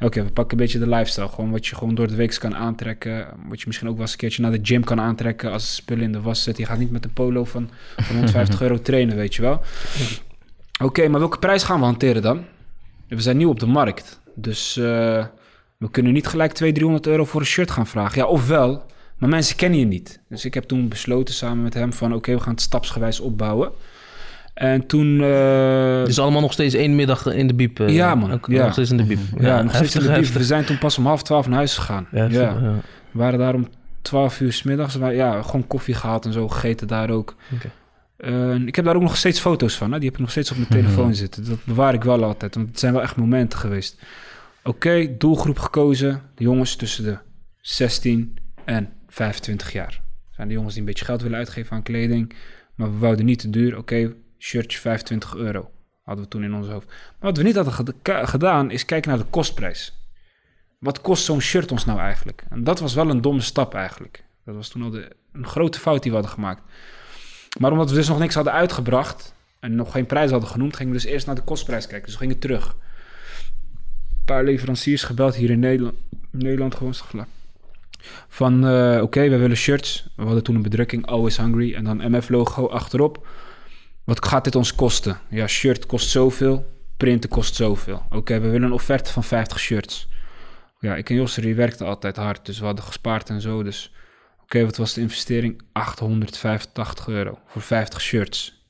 Oké, we pakken een beetje de lifestyle. Gewoon wat je gewoon door de week kan aantrekken. Wat je misschien ook wel eens een keertje naar de gym kan aantrekken als spullen in de was zitten. Je gaat niet met een polo van, van 150 euro trainen, weet je wel. Oké, maar welke prijs gaan we hanteren dan? We zijn nieuw op de markt. Dus eh, we kunnen niet gelijk 200, 300 euro voor een shirt gaan vragen. Ja, ofwel, maar mensen kennen je niet. Dus ik heb toen besloten samen met hem van... oké, we gaan het stapsgewijs opbouwen. En toen... Dus allemaal nog steeds één middag in de biep. eh, Ja, man. Ook Ja. Nog steeds in de biep. ja, nog steeds in de heftig, bief. We zijn toen pas om half twaalf naar huis gegaan. heftig. ja. Ja. We waren daar om 12 uur s middags. Ja, gewoon koffie gehaald en zo gegeten daar ook. Ik heb daar ook nog steeds foto's van. Hè? Die heb ik nog steeds op mijn Mhm. telefoon zitten. Dat bewaar ik wel altijd. Want het zijn wel echt momenten geweest. Oké, doelgroep gekozen. De jongens tussen de 16 en 25 jaar. Dat zijn de jongens die een beetje geld willen uitgeven aan kleding. Maar we wouden niet te duur. Oké, shirtje 25 euro. Hadden we toen in ons hoofd. Maar wat we niet hadden geda- gedaan, is kijken naar de kostprijs. Wat kost zo'n shirt ons nou eigenlijk? En dat was wel een domme stap eigenlijk. Dat was toen al de, een grote fout die we hadden gemaakt. Maar omdat we dus nog niks hadden uitgebracht en nog geen prijs hadden genoemd, gingen we dus eerst naar de kostprijs kijken. Dus we gingen terug. Paar leveranciers gebeld hier in Nederland. Nederland gewoon Van eh, oké, we willen shirts. We hadden toen een bedrukking, Always Hungry. En dan MF-logo achterop. Wat gaat dit ons kosten? Ja, shirt kost zoveel. Printen kost zoveel. Oké, we willen een offerte van 50 shirts. Ja, ik en Josser, die werkte altijd hard. Dus we hadden gespaard en zo. Dus oké, wat was de investering? 885 euro voor 50 shirts.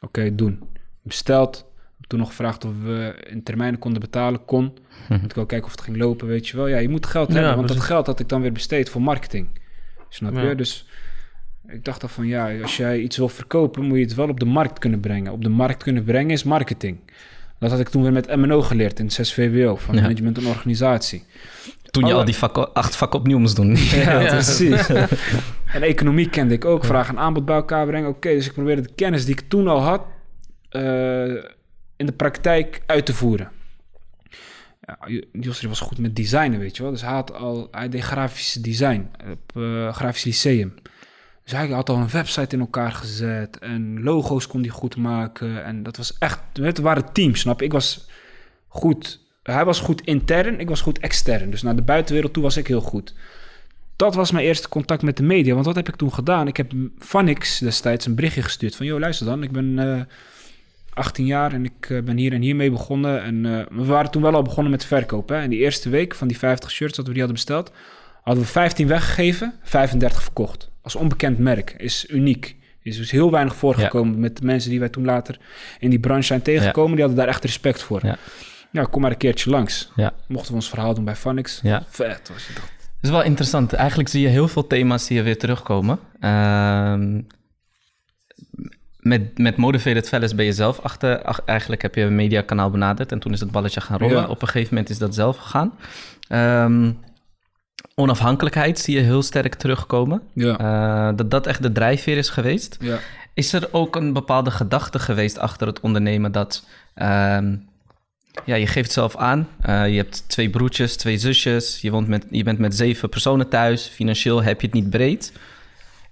Oké, doen. Besteld. Toen nog gevraagd of we in termijnen konden betalen. Kon. Moet ik wel kijken of het ging lopen, weet je wel. Ja, je moet geld Ja, hebben, want dat geld had ik dan weer besteed voor marketing. Snap Ja. je? Dus ik dacht dan van, ja, als jij iets wil verkopen, moet je het wel op de markt kunnen brengen. Op de markt kunnen brengen is marketing. Dat had ik toen weer met MNO geleerd in 6 VWO, van Ja. management en organisatie. Toen je al die vakken, acht vakken opnieuw moest doen. Ja, Ja. precies. en economie kende ik ook. Vraag en aanbod bij elkaar brengen. Oké, dus ik probeerde de kennis die ik toen al had... eh, in de praktijk uit te voeren. Ja, Jos was goed met designen, weet je wel. Dus hij, had al, hij deed grafisch design op eh, grafisch lyceum. Dus hij had al een website in elkaar gezet. En logo's kon hij goed maken. En dat was echt... Het waren teams, snap? Ik was goed... Hij was goed intern, ik was goed extern. Dus naar de buitenwereld toe was ik heel goed. Dat was mijn eerste contact met de media. Want wat heb ik toen gedaan? Ik heb Vanix destijds een berichtje gestuurd van... ...joh, luister dan, ik ben eh 18 jaar en ik eh, ben hier en hier mee begonnen. En eh, we waren toen wel al begonnen met verkopen. Hè? En die eerste week van die 50 shirts dat we die hadden besteld... ...hadden we 15 weggegeven, 35 verkocht. Als onbekend merk, is uniek. Is dus heel weinig voorgekomen met de mensen die wij toen later in die branche zijn tegengekomen. Die hadden daar echt respect voor. Ja. Ja, kom maar een keertje langs. Ja. Mochten we ons verhaal doen bij Vanix. Ja. Vet was het toch. Het is wel interessant. Eigenlijk zie je heel veel thema's die weer terugkomen. Ehm, met, met Motivated Fellas ben je zelf achter. ach- eigenlijk heb je een mediakanaal benaderd en toen is het balletje gaan rollen. Ja. Op een gegeven moment is dat zelf gegaan. Ehm, onafhankelijkheid zie je heel sterk terugkomen. Ja. Eh, dat dat echt de drijfveer is geweest. ja. Is er ook een bepaalde gedachte geweest achter het ondernemen dat... ehm, ja, je geeft zelf aan. eh, je hebt twee broertjes, twee zusjes. Je, woont met, je bent met zeven personen thuis. Financieel heb je het niet breed.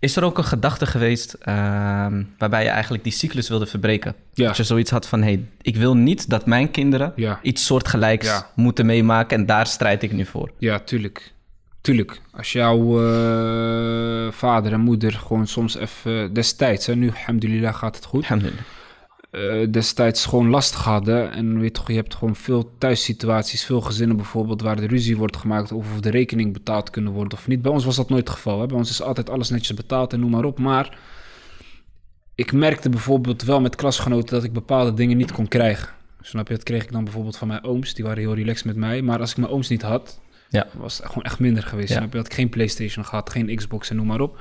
Is er ook een gedachte geweest ehm, waarbij je eigenlijk die cyclus wilde verbreken? Ja. Dat je zoiets had van, hey, ik wil niet dat mijn kinderen Ja. iets soortgelijks Ja. moeten meemaken en daar strijd ik nu voor. Ja, tuurlijk. Tuurlijk. Als jouw eh, vader en moeder gewoon soms even destijds, hè, nu alhamdulillah gaat het goed, Alhamdulillah. Eh, destijds gewoon lastig hadden. En weet toch, je hebt gewoon veel thuissituaties, veel gezinnen bijvoorbeeld, waar de ruzie wordt gemaakt over of de rekening betaald kunnen worden of niet. Bij ons was dat nooit het geval. Bij ons is altijd alles netjes betaald en noem maar op. Maar ik merkte bijvoorbeeld wel met klasgenoten dat ik bepaalde dingen niet kon krijgen. Snap je? Dat kreeg ik dan bijvoorbeeld van mijn ooms. Die waren heel relaxed met mij. Maar als ik mijn ooms niet had, Ja. was gewoon echt minder geweest. Ja. Snap je? Had ik geen Playstation gehad, geen Xbox en noem maar op.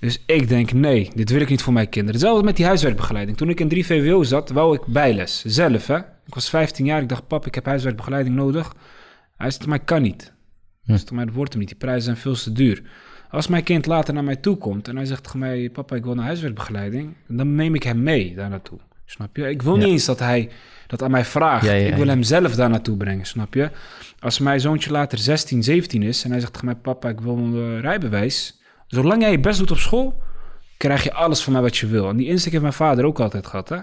Dus ik denk, nee, dit wil ik niet voor mijn kinderen. Hetzelfde met die huiswerkbegeleiding. Toen ik in 3 VWO zat, wou ik bijles. Zelf, hè. Ik was 15 jaar, ik dacht, pap, ik heb huiswerkbegeleiding nodig. Hij zei, mij kan niet. Hm. Dus mij, dat wordt hem niet. Die prijzen zijn veel te duur. Als mijn kind later naar mij toe komt en hij zegt tegen mij, papa, ik wil naar huiswerkbegeleiding, dan neem ik hem mee daar naartoe. Snap je? Ik wil niet eens dat hij dat aan mij vraagt. Ik wil hem zelf daar naartoe brengen, snap je? Als mijn zoontje later 16, 17 is en hij zegt tegen mij, papa, ik wil een eh, rijbewijs. Zolang jij je best doet op school, krijg je alles van mij wat je wil. En die insteek heeft mijn vader ook altijd gehad. Hè?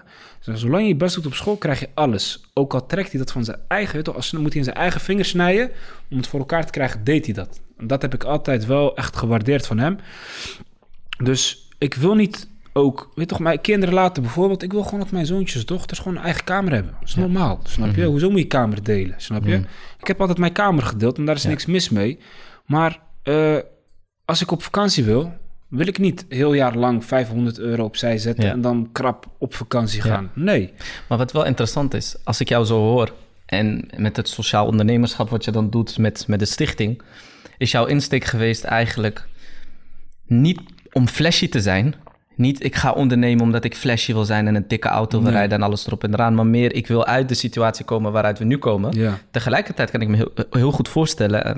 Dus zolang je je best doet op school, krijg je alles. Ook al trekt hij dat van zijn eigen... Weet je, als, dan moet hij in zijn eigen vingers snijden. Om het voor elkaar te krijgen, deed hij dat. En dat heb ik altijd wel echt gewaardeerd van hem. Dus ik wil niet ook, weet toch, mijn kinderen laten bijvoorbeeld, ik wil gewoon dat mijn zoontjes, dochters gewoon een eigen kamer hebben. Dat is normaal, snap je? Hoezo moet je kamer delen, snap je? Ik heb altijd mijn kamer gedeeld en daar is niks mis mee. Maar eh, als ik op vakantie wil, wil ik niet heel jaar lang 500 euro opzij zetten Ja. en dan krap op vakantie gaan. Nee. Maar wat wel interessant is, als ik jou zo hoor en met het sociaal ondernemerschap wat je dan doet met, met de stichting, is jouw insteek geweest eigenlijk niet om flashy te zijn. Niet ik ga ondernemen omdat ik flashy wil zijn en een dikke auto wil Nee. rijden en alles erop en eraan. Maar meer ik wil uit de situatie komen waaruit we nu komen. Ja. Tegelijkertijd kan ik me heel, heel goed voorstellen. eh,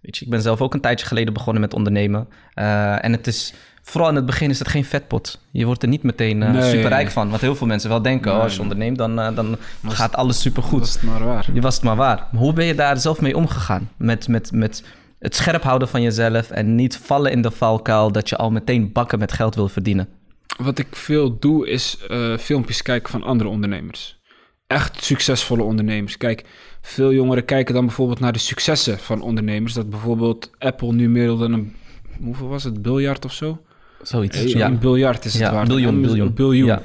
weet je, ik ben zelf ook een tijdje geleden begonnen met ondernemen. Eh, en het is, vooral in het begin is het geen vetpot. Je wordt er niet meteen eh, Nee. super rijk van. Wat heel veel mensen wel denken. oh, als je Nee. onderneemt, dan, eh, dan gaat alles super Dat goed. is het maar waar. Je was het maar waar. Maar hoe ben je daar zelf mee omgegaan? Met, met, met het scherp houden van jezelf en niet vallen in de valkuil dat je al meteen bakken met geld wil verdienen. Wat ik veel doe is eh, filmpjes kijken van andere ondernemers. Echt succesvolle ondernemers. Kijk, veel jongeren kijken dan bijvoorbeeld naar de successen van ondernemers. Dat bijvoorbeeld Apple nu meer dan een, hoeveel was het, biljard of zo? Zoiets. Ja. Een biljard is het Ja, waard. biljoen, biljoen. biljoen. Ja.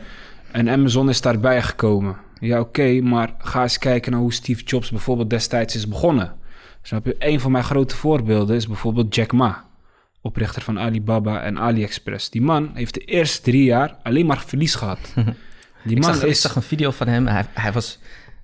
En Amazon is daarbij gekomen. Ja, oké, maar ga eens kijken naar hoe Steve Jobs bijvoorbeeld destijds is begonnen. Snap je? Een van mijn grote voorbeelden is bijvoorbeeld Jack Ma. Oprichter van Alibaba en AliExpress. Die man heeft de eerste drie jaar alleen maar verlies gehad. Die Ik, man zag, ik is zag een video van hem. Hij, hij, was,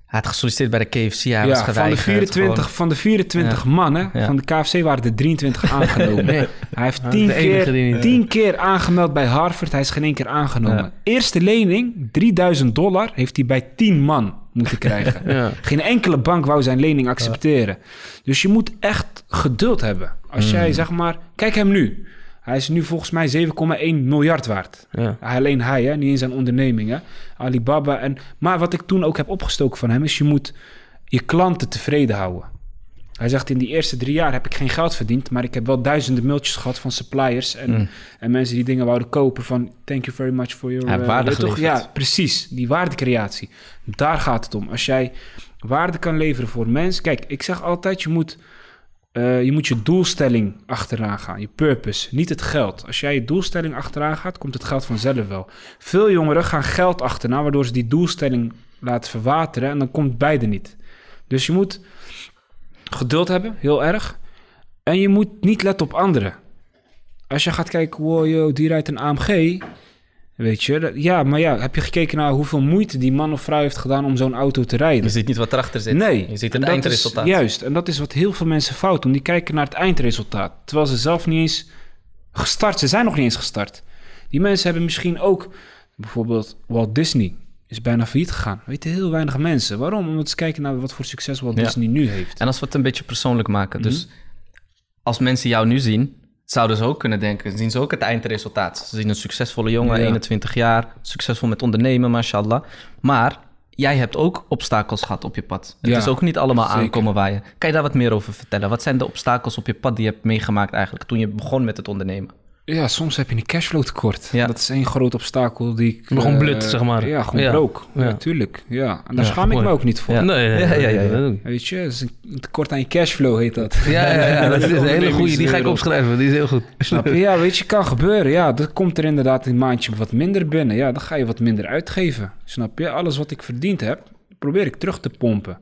hij had gesolliciteerd bij de KFC. Hij was ja, van, de geweigerd. 24, gewoon. van de 24 mannen Ja. van de KFC waren er 23 aangenomen. Nee. Hij heeft Ah, tien de enige keer, keer aangemeld bij Harvard. Hij is geen één keer aangenomen. Eerste lening, 3000 dollar, heeft hij bij 10 man moeten krijgen. Geen enkele bank wou zijn lening accepteren. Dus je moet echt geduld hebben. Als Hmm. jij zeg maar... Kijk hem nu. Hij is nu volgens mij 7,1 miljard waard. Ja. Alleen hij, hè? niet in zijn onderneming. Hè? Alibaba. En, maar wat ik toen ook heb opgestoken van hem... is je moet je klanten tevreden houden. Hij zegt in die eerste drie jaar heb ik geen geld verdiend... maar ik heb wel duizenden mailtjes gehad van suppliers... en, Mm. en mensen die dingen wouden kopen van... thank you very much for your... Hij heeft eh, waarde toch? Ja, precies. Die waardecreatie. Daar gaat het om. Als jij waarde kan leveren voor mensen... Kijk, ik zeg altijd, je moet... eh, je moet je doelstelling achteraan gaan, je purpose, niet het geld. Als jij je doelstelling achteraan gaat, komt het geld vanzelf wel. Veel jongeren gaan geld achterna, waardoor ze die doelstelling laten verwateren en dan komt beide niet. Dus je moet geduld hebben, heel erg. En je moet niet letten op anderen. Als je gaat kijken, wow, yo, die rijdt een AMG. Weet je, ja, maar ja, heb je gekeken naar hoeveel moeite die man of vrouw heeft gedaan om zo'n auto te rijden? Je ziet niet wat erachter zit. Nee. Je ziet het eindresultaat. Is, juist, en dat is wat heel veel mensen fout doen. Die kijken naar het eindresultaat. Terwijl ze zelf niet eens gestart. Ze zijn nog niet eens gestart. Die mensen hebben misschien ook... Bijvoorbeeld Walt Disney is bijna failliet gegaan. Weten heel weinig mensen. Waarom? Omdat ze kijken naar wat voor succes Walt Ja. Disney nu heeft. En als we het een beetje persoonlijk maken. Dus Mhm. als mensen jou nu zien, zouden ze ook kunnen denken. Zien ze ook het eindresultaat. Ze zien een succesvolle jongen, Ja. 21 jaar. Succesvol met ondernemen, mashallah. Maar jij hebt ook obstakels gehad op je pad. Het Ja, is ook niet allemaal zeker. aankomen waaien. Kan je daar wat meer over vertellen? Wat zijn de obstakels op je pad die je hebt meegemaakt eigenlijk... toen je begon met het ondernemen? Ja, soms heb je een cashflow tekort. Ja. Dat is één groot obstakel die ik... Gewoon eh, blut, zeg maar. Ja, gewoon Ja. broke. Ja, Ja. tuurlijk. Ja. En daar Ja, schaam ik me ook niet voor. Ja. Nee, nee, Ja, ja, ja. Weet je, is een tekort aan je cashflow heet dat. Ja, ja, ja, dat is een hele goede. Die ga ik opschrijven. Die is heel goed. Snap je? Ja, weet je, kan gebeuren. Ja, dat komt er inderdaad een maandje wat minder binnen. Ja, dan ga je wat minder uitgeven. Snap je? Alles wat ik verdiend heb, probeer ik terug te pompen.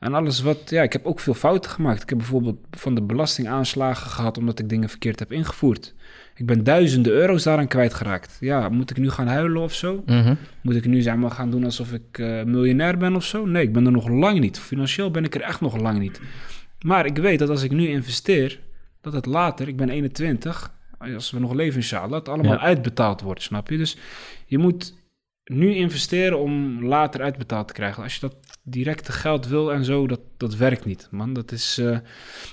En alles wat, ja, ik heb ook veel fouten gemaakt. Ik heb bijvoorbeeld van de belastingaanslagen gehad omdat ik dingen verkeerd heb ingevoerd. Ik ben duizenden euro's daaraan kwijtgeraakt. Ja, moet ik nu gaan huilen of zo? Mhm. Moet ik nu zeg maar gaan doen alsof ik eh, miljonair ben of zo? Nee, ik ben er nog lang niet. Financieel ben ik er echt nog lang niet. Maar ik weet dat als ik nu investeer, dat het later, ik ben 21, als we nog leven inshallah, dat allemaal Ja. uitbetaald wordt, snap je? Dus je moet nu investeren om later uitbetaald te krijgen. Als je dat directe geld wil en zo, dat, dat werkt niet, man. Dat is, eh,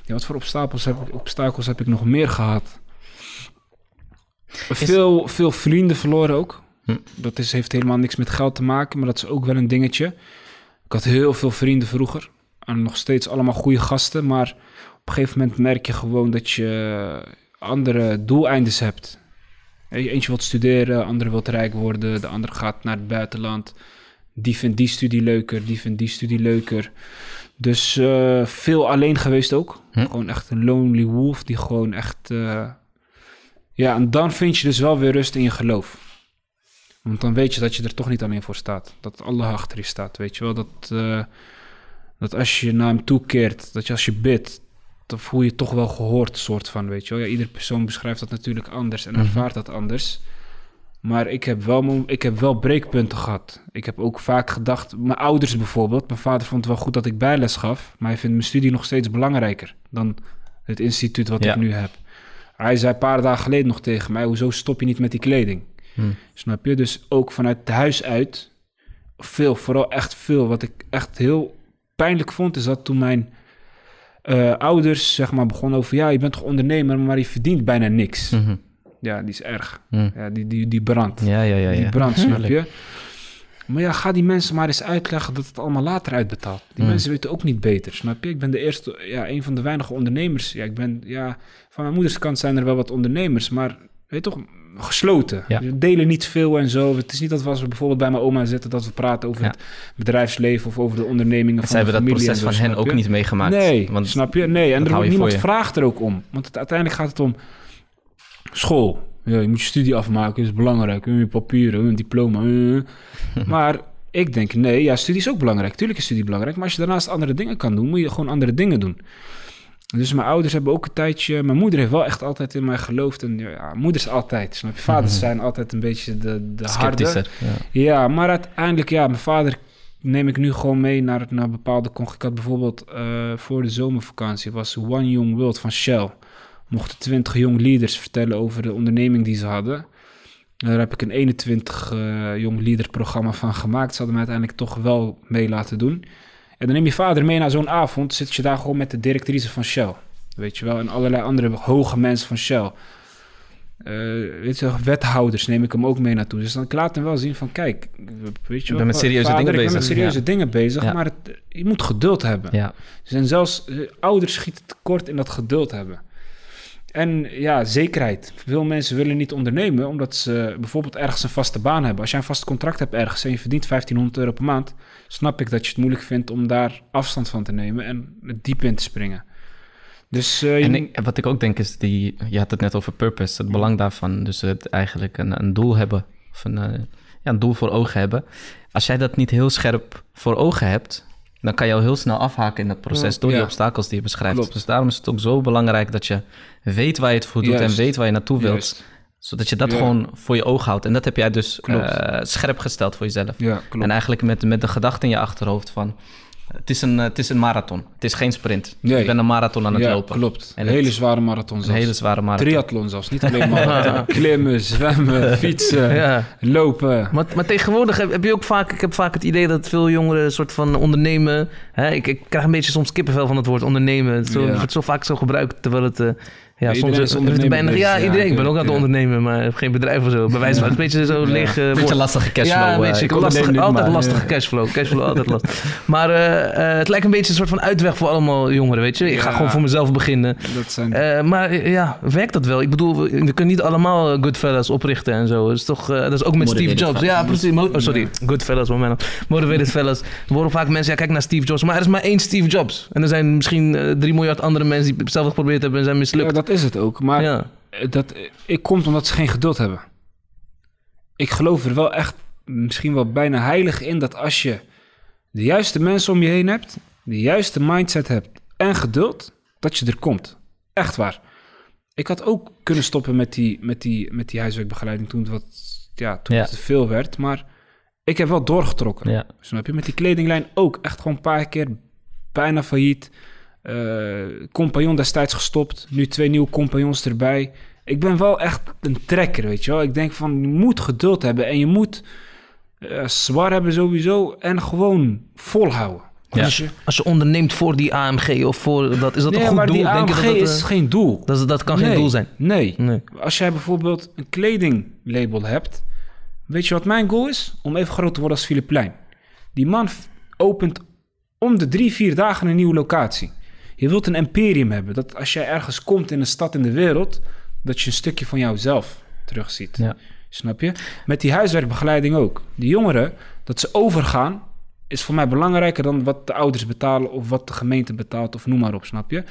ja, wat voor obstakels heb, ik, obstakels heb ik nog meer gehad? Veel, veel vrienden verloren ook. Hm. Dat is, heeft helemaal niks met geld te maken, maar dat is ook wel een dingetje. Ik had heel veel vrienden vroeger. En nog steeds allemaal goede gasten. Maar op een gegeven moment merk je gewoon dat je andere doeleindes hebt. Eentje wil studeren, andere wil rijk worden. De andere gaat naar het buitenland. Die vindt die studie leuker, die vindt die studie leuker. Dus eh, veel alleen geweest ook. Hm. Gewoon echt een lonely wolf die gewoon echt... eh, Ja, en dan vind je dus wel weer rust in je geloof. Want dan weet je dat je er toch niet alleen voor staat. Dat Allah achter je staat, weet je wel. Dat, eh, dat als je naar hem toekeert, dat je als je bidt, dan voel je toch wel gehoord, soort van, weet je wel. Ja, iedere persoon beschrijft dat natuurlijk anders en Mhm. ervaart dat anders. Maar ik heb, wel, ik heb wel breekpunten gehad. Ik heb ook vaak gedacht, mijn ouders bijvoorbeeld, mijn vader vond het wel goed dat ik bijles gaf, maar hij vindt mijn studie nog steeds belangrijker dan het instituut wat Ja. ik nu heb. Hij zei een paar dagen geleden nog tegen mij, hoezo stop je niet met die kleding? Hmm. Snap je? Dus ook vanuit het huis uit, veel, vooral echt veel. Wat ik echt heel pijnlijk vond, is dat toen mijn eh, ouders zeg maar begonnen over, ja, je bent toch ondernemer, maar je verdient bijna niks. Mhm. Ja, die is erg. Mm. Ja, die, die, die brandt. Ja, ja, ja. Die ja. brand, snap je? Maar ja, ga die mensen maar eens uitleggen dat het allemaal later uitbetaalt. Die Mm. mensen weten ook niet beter, snap je? Ik ben de eerste, ja, een van de weinige ondernemers. Ja, ik ben, ja, van mijn moeders kant zijn er wel wat ondernemers, maar weet toch, gesloten. Ja. We delen niet veel en zo. Het is niet dat we als we bijvoorbeeld bij mijn oma zitten, dat we praten over Ja. het bedrijfsleven of over de ondernemingen Ze van de hebben dat familie. proces en van hen ook niet meegemaakt. Nee, Want snap je? Nee, en er niemand vraagt er ook om. Want het, uiteindelijk gaat het om school. Ja, je moet je studie afmaken, is belangrijk. Eh, Je papieren, een diploma. eh. maar ik denk, nee, ja, studie is ook belangrijk. Tuurlijk is studie belangrijk. Maar als je daarnaast andere dingen kan doen, moet je gewoon andere dingen doen. Dus mijn ouders hebben ook een tijdje... Mijn moeder heeft wel echt altijd in mij geloofd. En ja, moeders altijd, snap je? Vaders Mhm. zijn altijd een beetje de, de harde. Ja. Ja, maar uiteindelijk, ja, mijn vader neem ik nu gewoon mee naar, naar bepaalde Ik had bijvoorbeeld eh, voor de zomervakantie was One Young World van Shell. Mochten 20 jong leaders vertellen over de onderneming die ze hadden. Daar heb ik een 21 eh jong leader programma van gemaakt. Ze hadden me uiteindelijk toch wel mee laten doen. En dan neem je vader mee naar zo'n avond. Zit je daar gewoon met de directrice van Shell. Weet je wel, en allerlei andere hoge mensen van Shell. Eh, weet je, wethouders neem ik hem ook mee naartoe. Dus dan ik laat hem wel zien van, kijk, weet je ben wel, met serieuze vader, dingen ik ben met serieuze ja. dingen bezig, Ja. maar het, je moet geduld hebben. Ja. Dus en zelfs eh, ouders schieten tekort in dat geduld hebben. En ja, zekerheid. Veel mensen willen niet ondernemen omdat ze bijvoorbeeld ergens een vaste baan hebben. Als jij een vast contract hebt ergens en je verdient 1500 euro per maand, snap ik dat je het moeilijk vindt om daar afstand van te nemen en diep in te springen. Dus eh, En ik- wat ik ook denk is, die, je had het net over purpose, het belang daarvan. Dus het eigenlijk een, een doel hebben, of een, eh, ja, een doel voor ogen hebben. Als jij dat niet heel scherp voor ogen hebt, dan kan je al heel snel afhaken in dat proces door die Ja. obstakels die je beschrijft. Klopt. Dus daarom is het ook zo belangrijk dat je weet waar je het voor doet Juist. en weet waar je naartoe wilt. Juist. Zodat je dat Ja. gewoon voor je ogen houdt. En dat heb jij dus eh, scherp gesteld voor jezelf. Ja, klopt. En eigenlijk met, met de gedachte in je achterhoofd van... Het is, een, eh, het is een marathon. Het is geen sprint. Nee. Je bent een marathon aan het ja, lopen. klopt. En een hele zware marathon Een zelfs. hele zware marathon. Triathlon zelfs, niet alleen marathon. Klimmen, zwemmen, fietsen, Ja. lopen. Maar, maar tegenwoordig heb, heb je ook vaak, ik heb vaak het idee dat veel jongeren een soort van ondernemen. Hè, ik, ik krijg een beetje soms kippenvel van het woord ondernemen. Het, zo, Ja. het wordt zo vaak zo gebruikt, terwijl het. eh, ja, iedereen soms is het bijna. Ja, bezig, ja, iedereen. Ik ben ook aan het ja. ondernemen, maar heb geen bedrijf of zo. Bij wijze van het een beetje zo Ja. leeg. eh, Beetje lastige cashflow. Ja, een eh, beetje lastig, altijd maar, lastige ja. cashflow. Cashflow altijd lastig. Maar eh, eh, het lijkt een beetje een soort van uitweg voor allemaal jongeren, weet je. Ik ga Ja. gewoon voor mezelf beginnen. Dat zijn Eh, maar eh, ja, werkt dat wel? Ik bedoel, we, we kunnen niet allemaal eh, Goodfellas oprichten en zo. Dat is toch, eh, dat is ook met Steve Jobs. Ja, precies. Oh, sorry, Ja. Goodfellas, nou. Motivated fellas. Er worden vaak mensen, ja, kijk naar Steve Jobs. Maar er is maar één Steve Jobs. En er zijn misschien eh, drie miljard andere mensen die hetzelfde geprobeerd hebben en zijn ja, mislukt. Dat is het ook. Maar Ja, Eh, dat eh, ik komt omdat ze geen geduld hebben. Ik geloof er wel echt misschien wel bijna heilig in dat als je de juiste mensen om je heen hebt, de juiste mindset hebt en geduld, dat je er komt. Echt waar. Ik had ook kunnen stoppen met die, met die, met die huiswerkbegeleiding toen het, wat, ja, toen Ja. het te veel werd, maar ik heb wel doorgetrokken. Ja. Snap je? Met die kledinglijn ook. Echt gewoon een paar keer bijna failliet. Eh compagnon destijds gestopt. Nu twee nieuwe compagnons erbij. Ik ben wel echt een trekker, weet je wel. Ik denk van, je moet geduld hebben. En je moet eh, zwaar hebben sowieso. En gewoon volhouden. Ja. Als je, als je onderneemt voor die AMG of voor dat, is dat nee, een goed maar doel? die Denk AMG je dat, dat, is eh, geen doel. dat, dat kan geen doel zijn. Nee. Nee. Als jij bijvoorbeeld een kledinglabel hebt, weet je wat mijn goal is? Om even groot te worden als Philip Plein. Die man opent om de drie, vier dagen een nieuwe locatie. Je wilt een imperium hebben. Dat als jij ergens komt in een stad in de wereld, dat je een stukje van jouzelf terugziet. Ja. Snap je? Met die huiswerkbegeleiding ook. Die jongeren, dat ze overgaan, is voor mij belangrijker dan wat de ouders betalen of wat de gemeente betaalt of noem maar op, snap je?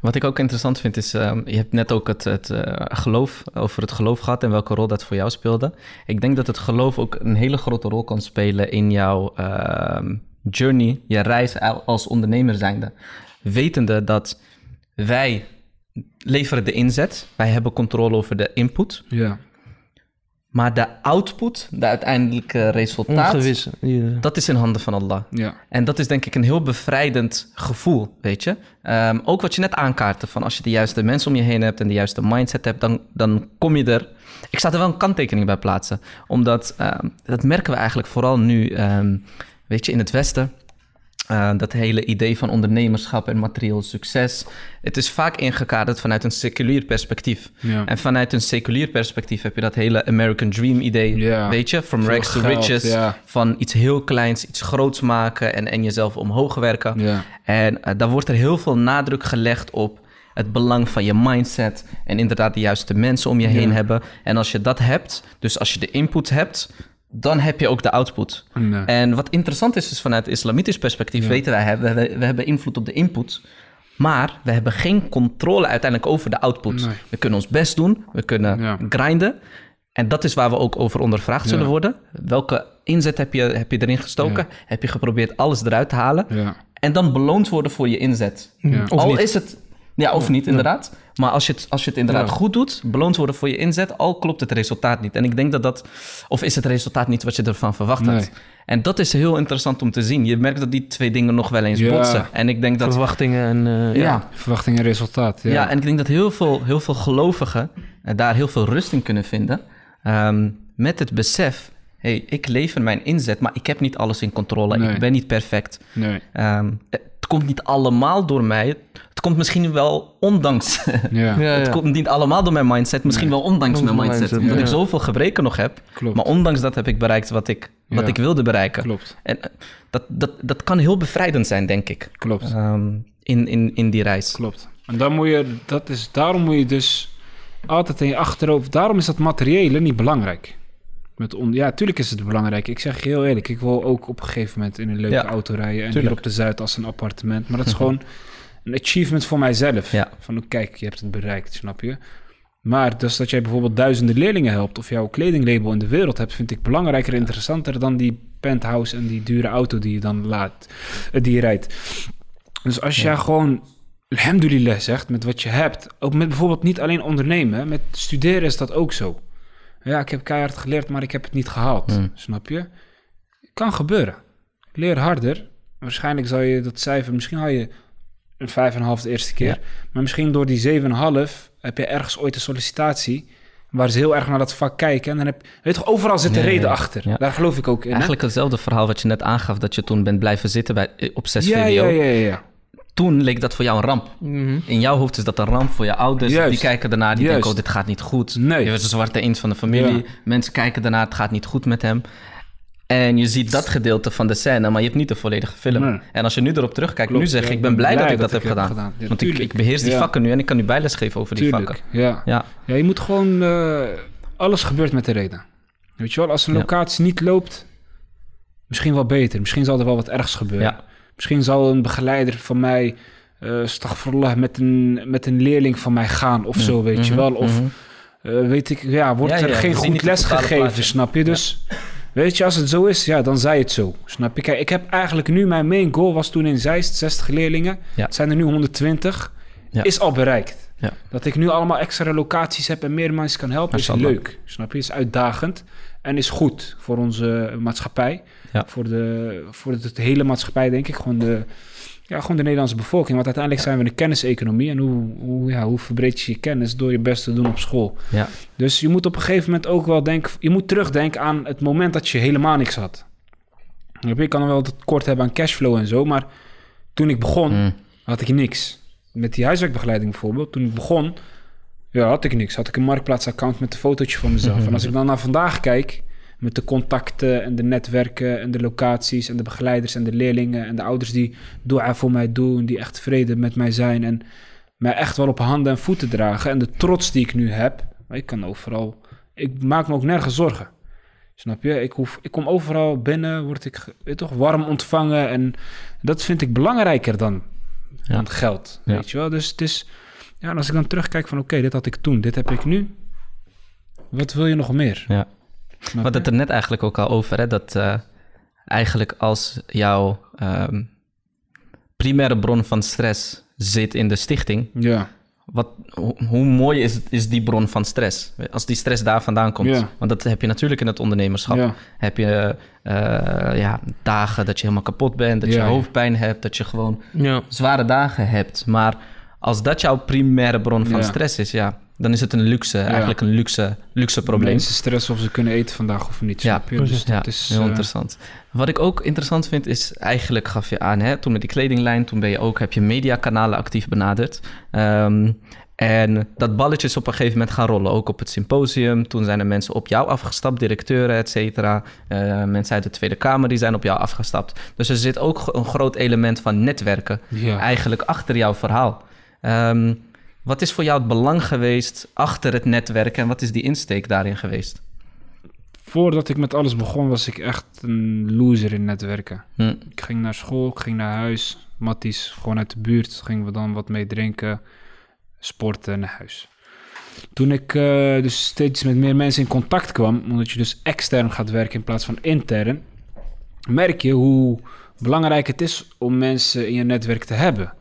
Wat ik ook interessant vind is, ehm, je hebt net ook het, het eh, geloof, over het geloof gehad en welke rol dat voor jou speelde. Ik denk dat het geloof ook een hele grote rol kan spelen in jouw ehm, journey, je reis al- als ondernemer zijnde. Wetende dat wij leveren de inzet, wij hebben controle over de input, Ja. maar de output, de uiteindelijke resultaat, Ongewisse. Dat is in handen van Allah. Ja. En dat is denk ik een heel bevrijdend gevoel, weet je. Ehm, ook wat je net aankaartte, van als je de juiste mensen om je heen hebt en de juiste mindset hebt, dan, dan kom je er. Ik sta er wel een kanttekening bij plaatsen, omdat ehm, dat merken we eigenlijk vooral nu, ehm, weet je, in het Westen. Eh, dat hele idee van ondernemerschap en materieel succes. Het is vaak ingekaderd vanuit een seculier perspectief. Ja. En vanuit een seculier perspectief heb je dat hele American Dream idee, Ja. weet je? From rags to riches. ja. Van iets heel kleins, iets groots maken en, en jezelf omhoog werken. En eh, daar wordt er heel veel nadruk gelegd op het belang van je mindset. En inderdaad de juiste mensen om je heen hebben. En als je dat hebt, dus als je de input hebt, dan heb je ook de output. Nee. En wat interessant is, is vanuit islamitisch perspectief weten wij, we, we, we hebben invloed op de input. Maar we hebben geen controle uiteindelijk over de output. Nee. We kunnen ons best doen, we kunnen Ja. grinden. En dat is waar we ook over ondervraagd zullen worden. Welke inzet heb je, heb je erin gestoken? Heb je geprobeerd alles eruit te halen? En dan beloond worden voor je inzet. Al niet. is het... Ja, of niet, inderdaad. Maar als je het, als je het inderdaad Ja. goed doet, beloond worden voor je inzet, al klopt het resultaat niet. En ik denk dat dat... Of is het resultaat niet wat je ervan verwacht had? En dat is heel interessant om te zien. Je merkt dat die twee dingen nog wel eens Ja. botsen. En ik denk dat... Verwachtingen en... eh, ja. ja. Verwachting en resultaat. Ja. Ja. en ik denk dat heel veel, heel veel gelovigen eh, daar heel veel rust in kunnen vinden. Ehm, met het besef, hey, ik lever mijn inzet, maar ik heb niet alles in controle. Nee. Ik ben niet perfect. Nee. Ehm, het komt niet allemaal door mij. Het komt misschien wel ondanks. Ja. Ja, het komt niet allemaal door mijn mindset. Misschien wel ondanks Ondanks mijn mindset. mindset, Omdat ja. ik zoveel gebreken nog heb. Klopt. Maar ondanks dat heb ik bereikt wat ik, wat Ja. ik wilde bereiken. Klopt. En eh, dat, dat, dat kan heel bevrijdend zijn, denk ik. Klopt. Ehm, in, in, in die reis. Klopt. En dan moet je, dat is, daarom moet je dus altijd in je achterhoofd, daarom is dat materiële niet belangrijk. Met on, ja, tuurlijk is het belangrijk. Ik zeg je heel eerlijk, ik wil ook op een gegeven moment in een leuke Ja, auto rijden. En tuurlijk. hier op de Zuid als een appartement. Maar dat is gewoon een achievement voor mijzelf. Ja. Van oh, kijk, je hebt het bereikt, snap je? Maar dus dat jij bijvoorbeeld duizenden leerlingen helpt of jouw kledinglabel in de wereld hebt, vind ik belangrijker en interessanter dan die penthouse en die dure auto die je dan laat, eh, die je rijdt. Dus als jij gewoon alhamdulillah zegt met wat je hebt, ook met bijvoorbeeld niet alleen ondernemen, met studeren is dat ook zo. Ja, ik heb keihard geleerd, maar ik heb het niet gehaald, Hmm. snap je? Kan gebeuren. Leer harder. Waarschijnlijk zal je dat cijfer, misschien haal je een 5,5 de eerste keer, Ja. maar misschien door die 7,5 heb je ergens ooit een sollicitatie waar ze heel erg naar dat vak kijken en dan heb weet je toch, overal zit een ja, reden achter. Ja. Daar geloof ik ook in. hè? Eigenlijk hetzelfde verhaal wat je net aangaf, dat je toen bent blijven zitten bij, eh, op 6 ja, VWO. ja, ja, ja. Toen leek dat voor jou een ramp. Mhm. In jouw hoofd is dat een ramp voor je ouders. Juist. Die kijken daarna, die Juist. denken, oh, dit gaat niet goed. Nee. Je bent een zwarte eend van de familie. Ja. Mensen kijken daarna, het gaat niet goed met hem. En je ziet dat gedeelte van de scène, maar je hebt niet de volledige film. Nee. En als je nu erop terugkijkt, Klopt, nu zeg je, ja, ik ben blij dat ik dat heb gedaan. Ja, Want ik, ik beheers die Ja. vakken nu en ik kan nu bijles geven over die vakken. ja. Ja, Ja, je moet gewoon... eh, alles gebeurt met de reden. Weet je wel, als een Ja. locatie niet loopt... Misschien wel beter. Misschien zal er wel wat ergs gebeuren. ja. Misschien zal een begeleider van mij... stagfirullah, met een, met een leerling van mij gaan of zo, weet je Mhm, wel. Of mhm. eh, weet ik, ja, wordt Ja, er ja, geen goed les gegeven, plaatje. snap je? Dus weet je, als het zo is, ja, dan zij het zo. Snap je? Kijk, ik heb eigenlijk nu, mijn main goal was toen in Zeist, 60 leerlingen. Ja. Het zijn er nu 120. Ja. Is al bereikt. Ja. Dat ik nu allemaal extra locaties heb en meer mensen kan helpen, is leuk. Snap je? Is uitdagend en is goed voor onze maatschappij. Ja. Voor, de, voor de, de hele maatschappij, denk ik. Gewoon de, ja, gewoon de Nederlandse bevolking. Want uiteindelijk zijn we een kenniseconomie. En hoe, hoe, ja, hoe verbreed je je kennis door je best te doen op school? Ja. Dus je moet op een gegeven moment ook wel denken... Je moet terugdenken aan het moment dat je helemaal niks had. Je? Kan wel het kort hebben aan cashflow en zo. Maar toen ik begon, Mm. had ik niks. Met die huiswerkbegeleiding bijvoorbeeld. Toen ik begon, ja, had ik niks. Had ik een marktplaatsaccount met een fotootje van mezelf. En als ik dan naar vandaag kijk... met de contacten en de netwerken en de locaties... en de begeleiders en de leerlingen... en de ouders die dua voor mij doen... die echt tevreden met mij zijn... en mij echt wel op handen en voeten dragen... en de trots die ik nu heb... ik kan overal... ik maak me ook nergens zorgen. Snap je? Ik, hoef, ik kom overal binnen, word ik toch, warm ontvangen... en dat vind ik belangrijker dan dan geld. Ja. Weet je wel? Dus het is... Ja, als ik dan terugkijk van... Oké, dit had ik toen, dit heb ik nu. Wat wil je nog meer? Ja. We hadden het er net eigenlijk ook al over, hè, dat eh, eigenlijk als jouw ehm, primaire bron van stress zit in de stichting, Ja, wat, hoe, hoe mooi is, het- is die bron van stress? Als die stress daar vandaan komt. Ja. Want dat heb je natuurlijk in het ondernemerschap. ja, Heb je eh, ja, dagen dat je helemaal kapot bent, dat je hoofdpijn hebt, dat je gewoon zware dagen hebt. Maar als dat jouw primaire bron van Ja. stress is, ja, dan is het een luxe, eigenlijk een luxe, luxe probleem. Mensen stressen of ze kunnen eten vandaag of niet. Ja, je? Dus ja, dat is... heel eh, interessant. Wat ik ook interessant vind is, eigenlijk gaf je aan, hè, toen met die kledinglijn, toen ben je ook, heb je mediakanalen actief benaderd. Ehm, en dat balletje is op een gegeven moment gaan rollen, ook op het symposium. Toen zijn er mensen op jou afgestapt, directeuren, et cetera. Eh, mensen uit de Tweede Kamer die zijn op jou afgestapt. Dus er zit ook een groot element van netwerken Ja. eigenlijk achter jouw verhaal. Ehm, wat is voor jou het belang geweest achter het netwerken en wat is die insteek daarin geweest? Voordat ik met alles begon, was ik echt een loser in netwerken. Hm. Ik ging naar school, ik ging naar huis. Matties, gewoon uit de buurt, gingen we dan wat mee drinken, sporten en naar huis. Toen ik eh, dus steeds met meer mensen in contact kwam, omdat je dus extern gaat werken in plaats van intern, merk je hoe belangrijk het is om mensen in je netwerk te hebben.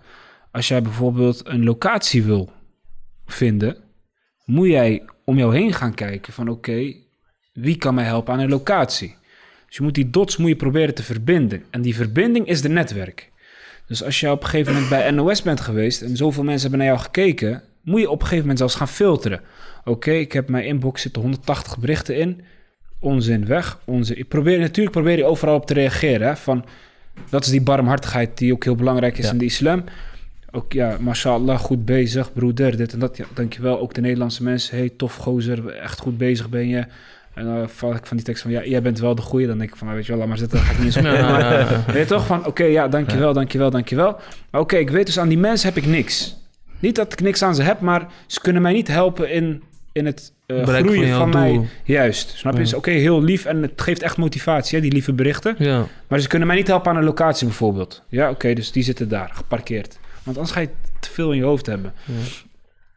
Als jij bijvoorbeeld een locatie wil vinden, moet jij om jou heen gaan kijken van oké, wie kan mij helpen aan een locatie? Dus je moet die dots moet je proberen te verbinden. En die verbinding is de netwerk. Dus als je op een gegeven moment bij NOS bent geweest en zoveel mensen hebben naar jou gekeken, moet je op een gegeven moment zelfs gaan filteren. Oké, ik heb mijn inbox zitten 180 berichten in. Onzin weg, onzin. Ik probeer natuurlijk probeer je overal op te reageren. Hè, van, dat is die barmhartigheid die ook heel belangrijk is Ja. in de islam. Ook ja, mashallah, goed bezig, broeder, dit en dat. Ja, dankjewel. Ook de Nederlandse mensen. Hey, tof gozer, echt goed bezig ben je. En dan val ik van die tekst van, ja, jij bent wel de goeie. Dan denk ik van, nou, weet je wel, laat maar zitten, dan ga ik niet eens op. Weet je toch van, oké, ja, dankjewel, dankjewel, dankjewel. Maar oké, ik weet dus aan die mensen heb ik niks. Niet dat ik niks aan ze heb, maar ze kunnen mij niet helpen in, in het eh, groeien van mij. doel. Juist, snap je? Ja. Oké, heel lief en het geeft echt motivatie, hè, die lieve berichten. Ja. Maar ze kunnen mij niet helpen aan een locatie bijvoorbeeld. Ja, oké, dus die zitten daar, geparkeerd. Want anders ga je te veel in je hoofd hebben.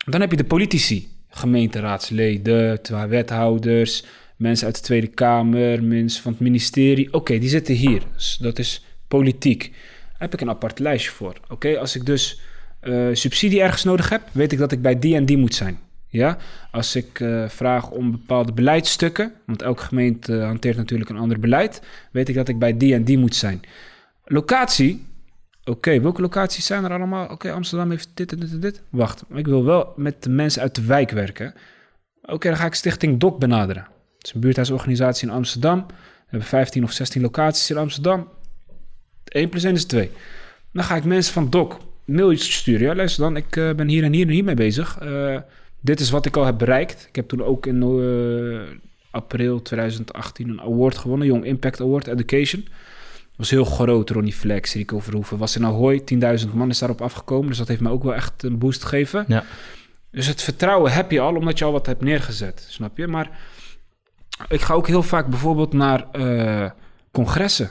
Dan heb je de politici, gemeenteraadsleden, wethouders, mensen uit de Tweede Kamer, mensen van het ministerie. Oké, die zitten hier. Dus dat is politiek. Daar heb ik een apart lijstje voor. Oké, als ik dus eh, subsidie ergens nodig heb, weet ik dat ik bij die en die moet zijn. Ja, als ik eh, vraag om bepaalde beleidsstukken, want elke gemeente hanteert natuurlijk een ander beleid, weet ik dat ik bij die en die moet zijn. Locatie, oké, welke locaties zijn er allemaal? Oké, Amsterdam heeft dit en dit en dit. Wacht, ik wil wel met de mensen uit de wijk werken. Oké, dan ga ik Stichting DOC benaderen. Het is een buurthuisorganisatie in Amsterdam. We hebben 15 of 16 locaties in Amsterdam. 1 plus 1 is 2. Dan ga ik mensen van DOC mailtjes sturen. Ja, luister dan, ik eh, ben hier en hier en hier mee bezig. Eh, dit is wat ik al heb bereikt. Ik heb toen ook in eh, april 2018 een award gewonnen. Young Impact Award Education. Was heel groot. Ronnie Flex, Rico Verhoeven. Was in Ahoy. 10.000 man is daarop afgekomen. Dus dat heeft mij ook wel echt een boost gegeven. Ja. Dus het vertrouwen heb je al, omdat je al wat hebt neergezet. Snap je? Maar ik ga ook heel vaak bijvoorbeeld naar eh, congressen.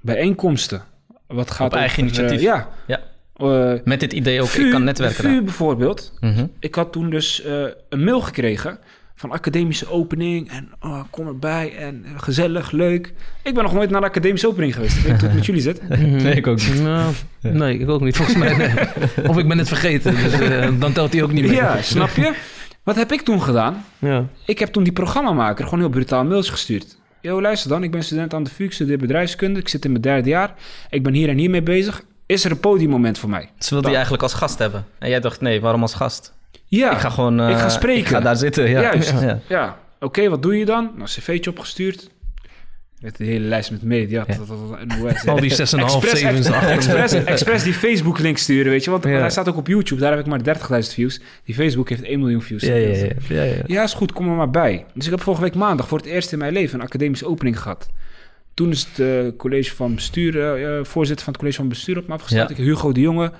Bijeenkomsten. Wat gaat Op eigen over, eh, initiatief. ja. Ja. Eh, Met dit idee ook, VU ik kan netwerken. VU bijvoorbeeld. Mhm. Ik had toen dus een mail gekregen van academische opening. En oh, kom erbij en eh, gezellig, leuk. Ik ben nog nooit naar de academische opening geweest. Ik weet niet hoe het met jullie zit. Nee, ik ook niet. Nou, nee, ik ook niet, volgens mij. nee. Of ik ben het vergeten, dus eh, dan telt hij ook niet meer. Ja, snap je? Wat heb ik toen gedaan? Ja. Ik heb toen die programmamaker gewoon heel brutaal mails gestuurd. Yo, luister dan, ik ben student aan de VU, ik studeer bedrijfskunde, ik zit in mijn derde jaar. Ik ben hier en hier mee bezig. Is er een podiummoment voor mij? Ze wilde je eigenlijk als gast hebben. En jij dacht, nee, waarom als gast? Ja, Ik ga gewoon... eh, ik ga spreken. Ik ga daar zitten, ja. Juist. Ja. ja. Oké, wat doe je dan? Nou, cv'tje opgestuurd. Met de hele lijst met media. Ja. NOS. Al die 6,5, Expres, 7, ex- 8. expres, expres die Facebook link sturen, weet je. Want Ja. hij staat ook op YouTube. Daar heb ik maar 30.000 views. Die Facebook heeft 1 miljoen views. Ja, ja, ja. ja, is goed, kom er maar bij. Dus ik heb vorige week maandag voor het eerst in mijn leven een academische opening gehad. Toen is het eh, college van bestuur, eh, eh, voorzitter van het college van bestuur op me afgestapt. Ja. Ik, Hugo de Jonge,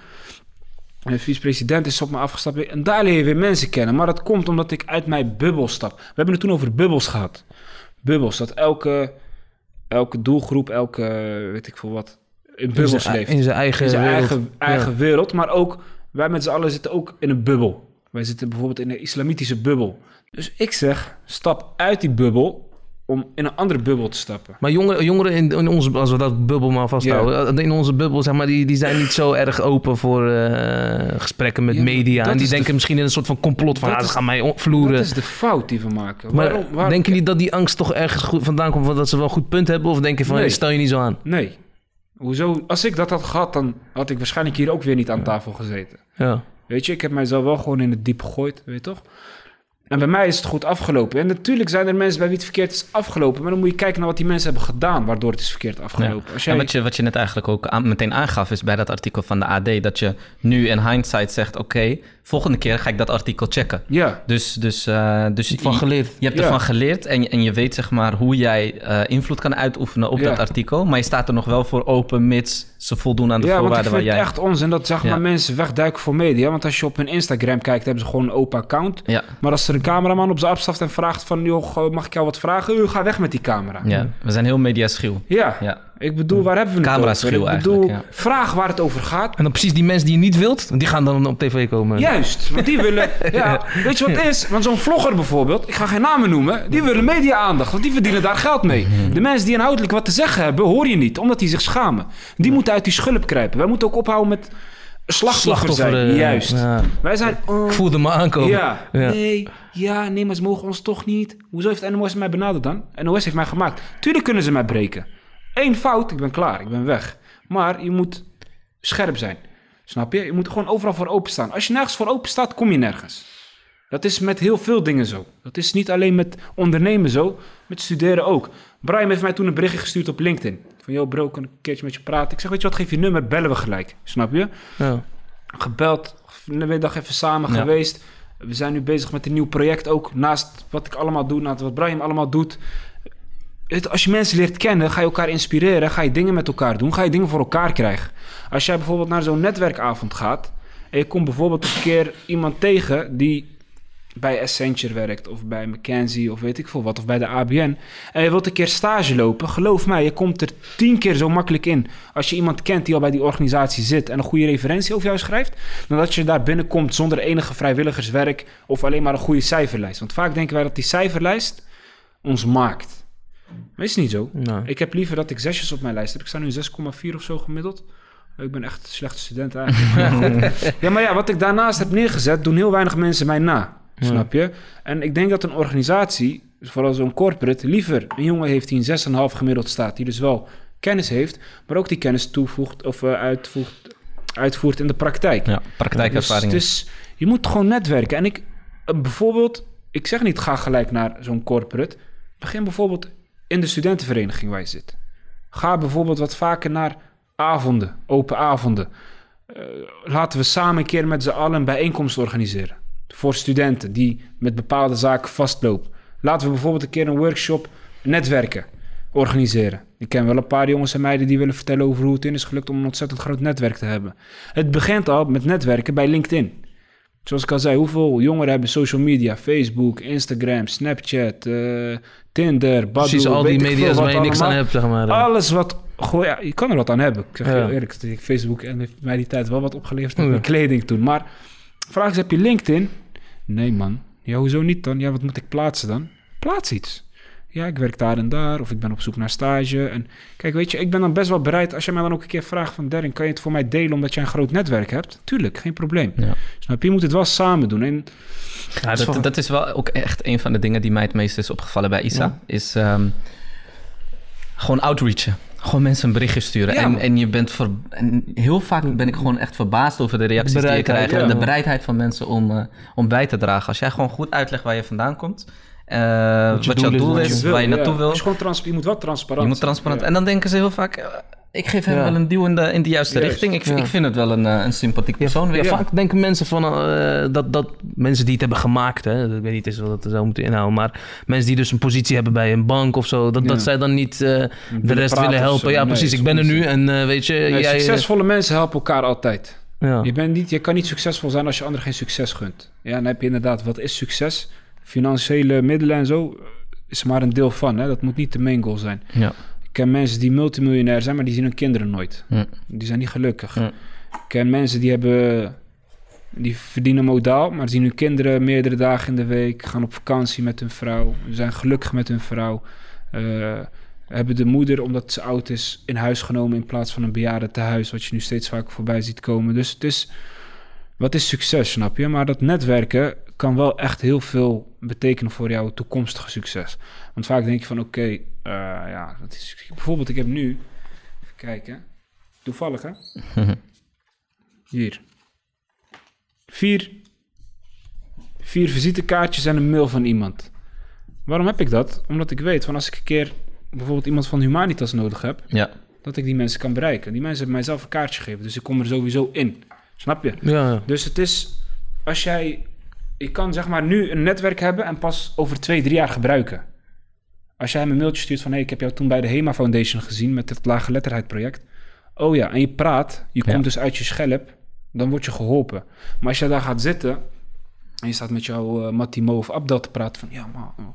vice-president is op me afgestapt. En daar leer je weer mensen kennen. Maar dat komt omdat ik uit mijn bubbel stap. We hebben het toen over bubbels gehad. Bubbels, dat elke, elke doelgroep, elke, weet ik veel wat, in bubbels leeft. in zijn eigen in zijn wereld. eigen, eigen wereld. Maar ook, wij met z'n allen zitten ook in een bubbel. Wij zitten bijvoorbeeld in een islamitische bubbel. Dus ik zeg, stap uit die bubbel om in een andere bubbel te stappen. Maar jongeren, jongeren in, in onze, als we dat bubbel maar vasthouden, in onze bubbel, zeg maar, die, die zijn niet zo erg open voor eh, gesprekken met Ja, media. En die de- denken misschien in een soort van complot van, ah, ze gaan mij onvloeren. Dat is de fout die we maken. Maar Waarom? Waar- denken jullie dat die angst toch ergens goed vandaan komt, van dat ze wel een goed punt hebben? Of denk je van, Nee. hey, stel je niet zo aan? Nee. Hoezo? Als ik dat had gehad, dan had ik waarschijnlijk hier ook weer niet aan tafel gezeten. Ja. Weet je, ik heb mijzelf wel gewoon in het diep gegooid, weet je toch? En bij mij is het goed afgelopen. En natuurlijk zijn er mensen bij wie het verkeerd is afgelopen. Maar dan moet je kijken naar wat die mensen hebben gedaan waardoor het is verkeerd afgelopen. Als jij... En wat je, wat je net eigenlijk ook aan- meteen aangaf, is bij dat artikel van de AD, dat je nu in hindsight zegt: Oké, volgende keer ga ik dat artikel checken. Ja, Dus, dus, eh, dus je, Van geleerd. je hebt Ja. ervan geleerd en je, en je weet zeg maar hoe jij eh, invloed kan uitoefenen op Ja. dat artikel. Maar je staat er nog wel voor open, mits ze voldoen aan de ja want ik voorwaarden vind waar het jij. echt onzin dat zeg Ja. maar, mensen wegduiken voor media. Want als je op hun Instagram kijkt, hebben ze gewoon een open account. Ja, Maar als er een cameraman op ze afstaft en vraagt van... joh, mag ik jou wat vragen? U, ga weg met die camera. ja, we zijn heel mediaschuw. Ja, Ja. ik bedoel, waar hebben we het Camera-schuw over? Ik bedoel, eigenlijk, vraag waar het over gaat. En dan precies die mensen die je niet wilt, die gaan dan op tv komen. Juist, want die willen... Ja, weet je wat het is? Want zo'n vlogger bijvoorbeeld, ik ga geen namen noemen... die willen media-aandacht, want die verdienen daar geld mee. De mensen die inhoudelijk wat te zeggen hebben, hoor je niet... omdat die zich schamen. Die moeten uit die schulp kruipen. Wij moeten ook ophouden met slachtoffer, zijn. eh, Juist. ja. Wij zijn... oh, Ik voelde me aankomen. ja, Ja. nee, ja, nee, maar ze mogen ons toch niet. Hoezo heeft NOS mij benaderd dan? NOS heeft mij gemaakt. Tuurlijk kunnen ze mij breken. Eén fout, ik ben klaar, ik ben weg. Maar je moet scherp zijn. Snap je? Je moet gewoon overal voor openstaan. Als je nergens voor open staat, kom je nergens. Dat is met heel veel dingen zo. Dat is niet alleen met ondernemen zo, met studeren ook. Brian heeft mij toen een berichtje gestuurd op LinkedIn. Van, yo bro, kan ik een keertje met je praten? Ik zeg, weet je wat, geef je nummer, bellen we gelijk. Snap je? Ja. gebeld, een middag even samen Ja. geweest. We zijn nu bezig met een nieuw project ook. Naast wat ik allemaal doe, naast wat Brian allemaal doet. Het- Als je mensen leert kennen, ga je elkaar inspireren. Ga je dingen met elkaar doen. Ga je dingen voor elkaar krijgen. Als jij bijvoorbeeld naar zo'n netwerkavond gaat. En je komt bijvoorbeeld een keer iemand tegen die bij Accenture werkt. Of bij McKinsey of weet ik veel wat. Of bij de ABN. En je wilt een keer stage lopen. Geloof mij, je komt er tien keer zo makkelijk in. Als je iemand kent die al bij die organisatie zit. En een goede referentie over jou schrijft. Dan dat je daar binnenkomt zonder enige vrijwilligerswerk. Of alleen maar een goede cijferlijst. Want vaak denken wij dat die cijferlijst ons maakt. Maar is niet zo. Ik heb liever dat ik zesjes op mijn lijst heb. Ik sta nu 6,4 of zo gemiddeld. Ik ben echt een slechte student eigenlijk. Ja, maar ja, wat ik daarnaast heb neergezet, doen heel weinig mensen mij na. Snap je? En ik denk dat een organisatie, vooral zo'n corporate, liever een jongen heeft die een 6,5 gemiddeld staat, die dus wel kennis heeft, maar ook die kennis toevoegt of eh, uitvoert, uitvoert in de praktijk. Ja, praktijkervaring. Dus, dus je moet gewoon netwerken. En ik, eh, bijvoorbeeld, ik zeg niet ga gelijk naar zo'n corporate. Begin bijvoorbeeld in de studentenvereniging waar je zit. Ga bijvoorbeeld wat vaker naar avonden, open avonden. Eh, laten we samen een keer met z'n allen een bijeenkomst organiseren. Voor studenten die met bepaalde zaken vastlopen. Laten we bijvoorbeeld een keer een workshop netwerken organiseren. Ik ken wel een paar jongens en meiden die willen vertellen over hoe het in is gelukt om een ontzettend groot netwerk te hebben. Het begint al met netwerken bij LinkedIn. Zoals ik al zei, hoeveel jongeren hebben social media? Facebook, Instagram, Snapchat, eh, Tinder, Badoo. Precies al die media's wat waar je niks aan hebt, zeg maar. Alles wat... Goh, ja, je kan er wat aan hebben. Ik zeg Ja. heel eerlijk, Facebook en heeft mij die tijd wel wat opgeleverd met Ja. mijn kleding toen. Maar vraag is, heb je LinkedIn? Nee man. Ja, hoezo niet dan? Ja, wat moet ik plaatsen dan? Plaats iets. Ja, ik werk daar en daar, of ik ben op zoek naar stage. En kijk, weet je, ik ben dan best wel bereid... als je mij dan ook een keer vraagt van... Darren, kan je het voor mij delen omdat jij een groot netwerk hebt? Tuurlijk, geen probleem. Ja. Snap je? Je moet het wel samen doen. En Ja, dat, dat is wel ook echt een van de dingen die mij het meest is opgevallen bij Isa. Is ehm, gewoon outreachen. Gewoon mensen een berichtje sturen. Ja, en, en je bent ver, en heel vaak ben ik gewoon echt verbaasd over de reacties die je krijgt. ja. En de bereidheid van mensen om, eh, om bij te dragen. Als jij gewoon goed uitlegt waar je vandaan komt. eh, wat, je jouw doel is, doel wat is, je waar je ja. naartoe wil. Gewoon trans- je moet wel transparant Je moet transparant. En dan denken ze heel vaak... ik geef hem Ja. wel een duw in de, in de juiste Juist. richting. Ik, Ja. ik vind het wel een, eh, een sympathiek persoon weer. Ja, vaak denken mensen van eh, dat, dat mensen die het hebben gemaakt, hè, ik weet niet eens wat dat zou moeten inhouden, maar mensen die dus een positie hebben bij een bank of zo, dat, Ja. dat zij dan niet eh, de rest willen helpen. zo. Ja, Nee, precies. Ik ben er nu en eh, weet je, Nee, jij. succesvolle mensen helpen elkaar altijd. ja. Je, bent niet, je kan niet succesvol zijn als je anderen geen succes gunt. Ja, dan heb je inderdaad, wat is succes? Financiële middelen en zo is maar een deel van. Hè? Dat moet niet de main goal zijn. Ja. Ken mensen die multimiljonair zijn, maar die zien hun kinderen nooit. Die zijn niet gelukkig. Ik ken mensen die hebben... Die verdienen modaal, maar zien hun kinderen meerdere dagen in de week. Gaan op vakantie met hun vrouw. Zijn gelukkig met hun vrouw. eh, hebben de moeder, omdat ze oud is, in huis genomen... in plaats van een bejaarde tehuis, wat je nu steeds vaker voorbij ziet komen. Dus het is... Wat is succes, snap je? Maar dat netwerken kan wel echt heel veel betekenen voor jouw toekomstige succes. Want vaak denk je van, oké, eh, ja, dat is... Bijvoorbeeld, ik heb nu... Even kijken. Toevallig, hè? Hier. Vier, vier visitekaartjes en een mail van iemand. Waarom heb ik dat? Omdat ik weet van als ik een keer bijvoorbeeld iemand van Humanitas nodig heb, Ja. dat ik die mensen kan bereiken. Die mensen hebben mijzelf een kaartje gegeven, dus ik kom er sowieso in. Snap je? Ja. Dus het is, als jij, ik kan zeg maar nu een netwerk hebben en pas over twee, drie jaar gebruiken. Als jij hem een mailtje stuurt van, hé, hey, ik heb jou toen bij de HEMA Foundation gezien met het laaggeletterdheid project. Oh ja, en je praat, je Ja. komt dus uit je schelp, dan word je geholpen. Maar als jij daar gaat zitten en je staat met jouw uh, Mattimo of Abdel te praten van, ja, maar...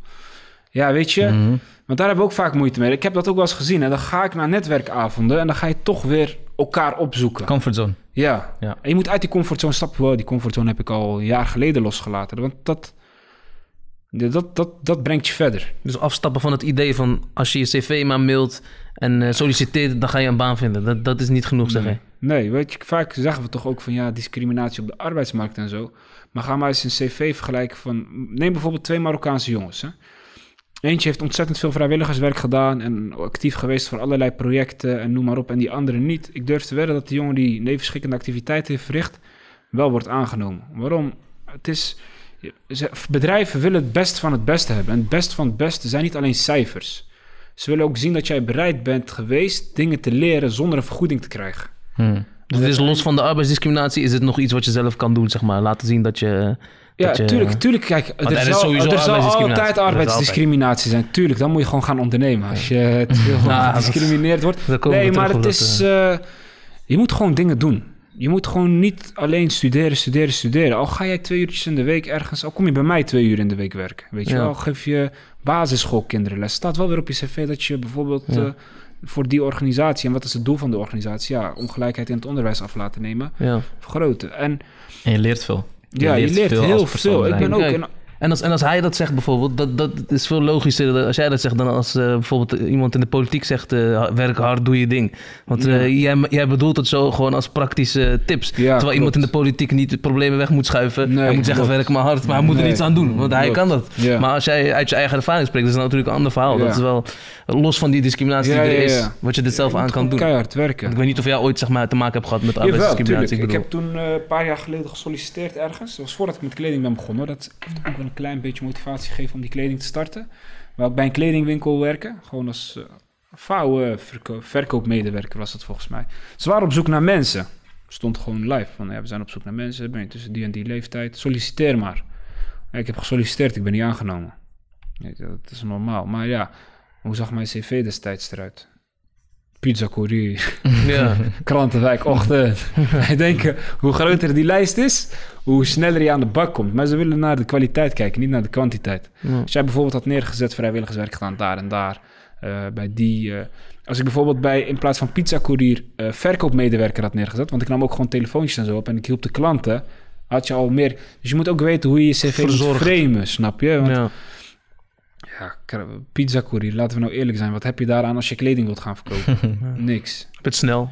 Ja, weet je, Mhm. want daar hebben we ook vaak moeite mee. Ik heb dat ook wel eens gezien. En dan ga ik naar netwerkavonden en dan ga je toch weer elkaar opzoeken. Comfortzone. Ja. Ja. En je moet uit die comfortzone stappen. Wow, die comfortzone heb ik al een jaar geleden losgelaten. Want dat, dat, dat, dat brengt je verder. Dus afstappen van het idee van als je je cv maar mailt en eh, solliciteert, dan ga je een baan vinden. Dat, dat is niet genoeg, zeg Nee. je. Nee, weet je, vaak zeggen we toch ook van ja, discriminatie op de arbeidsmarkt en zo. Maar ga maar eens een cv vergelijken van... Neem bijvoorbeeld twee Marokkaanse jongens. Hè? Eentje heeft ontzettend veel vrijwilligerswerk gedaan... en actief geweest voor allerlei projecten en noem maar op. En die andere niet. Ik durf te wedden dat die jongen die nevenschikkende activiteiten heeft verricht... wel wordt aangenomen. Waarom? Het is... Bedrijven willen het best van het beste hebben. En het best van het beste zijn niet alleen cijfers. Ze willen ook zien dat jij bereid bent geweest... dingen te leren zonder een vergoeding te krijgen. Hm. Dus het is los van de arbeidsdiscriminatie, is het nog iets wat je zelf kan doen, zeg maar. Laten zien dat je... Ja, je- tuurlijk, tuurlijk. Kijk, er, er zal, er altijd arbeidsdiscriminatie zijn. Tuurlijk, dan moet je gewoon gaan ondernemen. Als je te veel dat- gediscrimineerd wordt. Nee, maar het is... eh, je moet gewoon dingen doen. Je moet gewoon niet alleen studeren, studeren, studeren. Al ga jij twee uurtjes in de week ergens... Al kom je bij mij twee uur in de week werken. Weet je Ja. wel, geef je basisschoolkinderen les. Staat wel weer op je cv dat je bijvoorbeeld... Ja. eh, voor die organisatie, en wat is het doel van de organisatie? Ja, ongelijkheid in het onderwijs af laten nemen, Ja. vergroten. En En je leert veel. Ja, je leert veel heel als persoon veel. Ik ben ook... Een- En als, en als hij dat zegt bijvoorbeeld, dat, dat is veel logischer als jij dat zegt dan als eh, bijvoorbeeld iemand in de politiek zegt, eh, werk hard, doe je ding. Want eh, Ja. jij, jij bedoelt het zo gewoon als praktische tips. terwijl klopt. iemand in de politiek niet de problemen weg moet schuiven. Nee, hij moet zeggen, klopt. werk maar hard, maar hij moet er iets aan doen. Want hij klopt. kan dat. Ja. Maar als jij uit je eigen ervaring spreekt, dat is natuurlijk een ander verhaal. Dat is wel los van die discriminatie die er is, wat je er zelf Je aan kan doen. keihard werken. Ik weet niet of jij ooit zeg maar, te maken hebt gehad met arbeidsdiscriminatie. Ik bedoel. heb toen een paar jaar geleden gesolliciteerd ergens. Dat was voordat ik met kleding ben begonnen. Dat heeft ook wel een klein beetje motivatie gegeven om die kleding te starten. Wou ik bij een kledingwinkel werken. Gewoon als eh verko- verkoopmedewerker was dat volgens mij. Waren op zoek naar mensen. Stond gewoon live van, ja, we zijn op zoek naar mensen. Ben je tussen die en die leeftijd? Solliciteer maar. Ik heb gesolliciteerd, ik ben niet aangenomen. Dat is normaal. Maar ja, hoe zag mijn cv destijds eruit? Pizza courier. Ja. Krantenwijk, ochtend. Wij denken, hoe groter die lijst is, hoe sneller je aan de bak komt. Maar ze willen naar de kwaliteit kijken, niet naar de kwantiteit. Ja. Als jij bijvoorbeeld had neergezet vrijwilligerswerk gedaan daar en daar, eh, bij die... eh, als ik bijvoorbeeld bij, in plaats van pizzacourier, eh verkoopmedewerker had neergezet, want ik nam ook gewoon telefoontjes en zo op en ik hielp de klanten, had je al meer... Dus je moet ook weten hoe je je cv moet Verzorgd. framen, snap je? Want Ja. Ja, pizzacourier, laten we nou eerlijk zijn, wat heb je daaraan als je kleding wilt gaan verkopen? Niks. Het snel.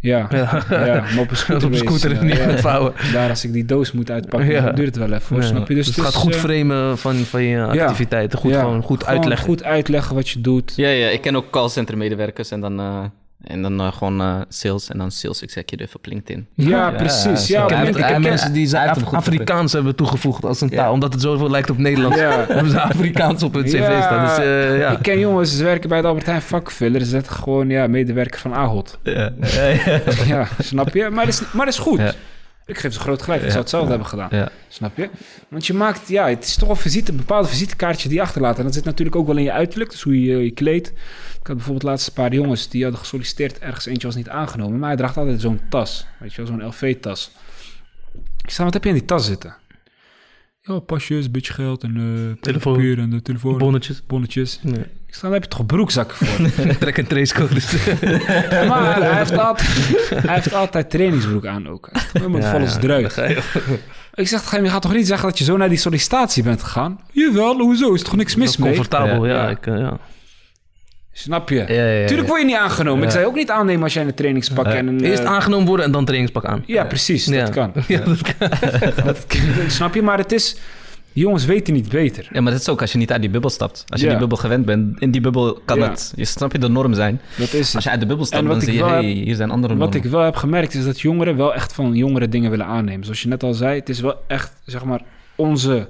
Ja, Ja. ja, maar op een scooter, op een scooter niet ja. met vouwen. Daar als ik die doos moet uitpakken, Ja. dan duurt het wel even. hoor, Ja. snap je? Dus, het gaat goed eh, framen van, van je activiteiten. Goed, ja, gewoon goed uitleggen. Goed uitleggen wat je doet. Ja, ja, ik ken ook callcenter medewerkers en dan, eh, en dan eh, gewoon eh, sales en dan sales executive op LinkedIn. Ja, Ja, precies. Ja, Ik ken, het ken- mensen die heeft Af- Afrikaans hebben toegevoegd als een Ja. taal, omdat het zoveel lijkt op Nederlands. Ja. hebben ze Afrikaans op hun cv Ja. staan. Dus eh, ja. Ik ken jongens, ze werken bij de Albert Heijn vakvuller. Ze zetten gewoon ja, medewerker van Ahold. Ja. ja, snap je? Maar dat is, maar dat is goed. Ik geef ze groot gelijk. Ik zou hetzelfde hebben gedaan. Snap je? Want je maakt, ja, het is toch een, visite, een bepaalde visitekaartje die je achterlaat. En dat zit natuurlijk ook wel in je uiterlijk, dus hoe je je kleedt. Ik had bijvoorbeeld laatst een paar jongens die hadden gesolliciteerd. Ergens eentje was niet aangenomen, maar hij draagt altijd zo'n tas. Weet je wel, zo'n LV-tas. Ik zei, wat heb je in die tas zitten? Ja, pasjes, een beetje geld en eh Telefoon. papier en de telefoon. Bonnetjes. bonnetjes. Nee. Ik sta, daar heb je toch broekzakken voor? Trek en tracecodes. maar hij heeft, altijd, hij heeft altijd trainingsbroek aan ook. Hij helemaal vol als druid. Ik zeg, je gaat toch niet zeggen dat je zo naar die sollicitatie bent gegaan? Jawel, hoezo? Is er toch niks mis mee? Comfortabel, Ja. ja. Ja. Ik, eh, ja. Snap je? Ja, ja, ja, Tuurlijk word je niet aangenomen. Ik Ja. zei ook niet aannemen als jij een trainingspak en een... Eerst eh, aangenomen worden en dan trainingspak aan. Ja, precies. Ja. Dat kan. Ja, dat kan. Dat, snap je? Maar het is... Die jongens weten niet beter. Ja, maar dat is ook als je niet uit die bubbel stapt. Als je Ja. die bubbel gewend bent, in die bubbel kan Ja. het, je snap je, de norm zijn. Dat is Als je uit de bubbel stapt, wat dan zie je, hier zijn andere Wat normen. ik wel heb gemerkt is dat jongeren wel echt van jongere dingen willen aannemen. Zoals je net al zei, het is wel echt, zeg maar, onze,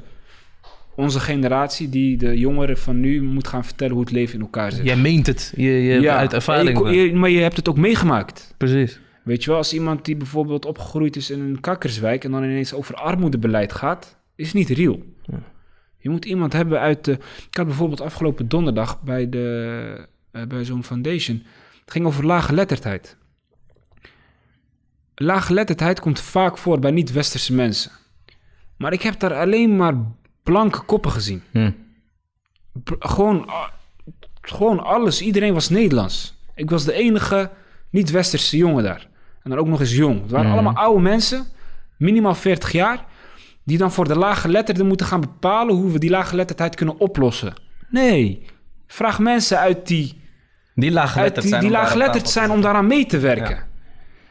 onze generatie die de jongeren van nu moet gaan vertellen hoe het leven in elkaar zit. Jij meent het. Je, je uit ervaring. je- maar je hebt het ook meegemaakt. Precies. Weet je wel, als iemand die bijvoorbeeld opgegroeid is in een kakkerswijk en dan ineens over armoedebeleid gaat, is niet real. Ja. Je moet iemand hebben uit de. Ik had bijvoorbeeld afgelopen donderdag bij, de, eh, bij zo'n foundation. Het ging over laaggeletterdheid. Laaggeletterdheid komt vaak voor bij niet-westerse mensen. Maar ik heb daar alleen maar blanke koppen gezien. Hm. Gewoon, gewoon alles. Iedereen was Nederlands. Ik was de enige niet-westerse jongen daar. En dan ook nog eens jong. Het waren Mhm. allemaal oude mensen, minimaal 40 jaar, die dan voor de laaggeletterden moeten gaan bepalen hoe we die laaggeletterdheid kunnen oplossen. Nee, vraag mensen uit die, Die laaggeletterd die, zijn. die om laaggeletterd zijn om daaraan mee te werken. Ja.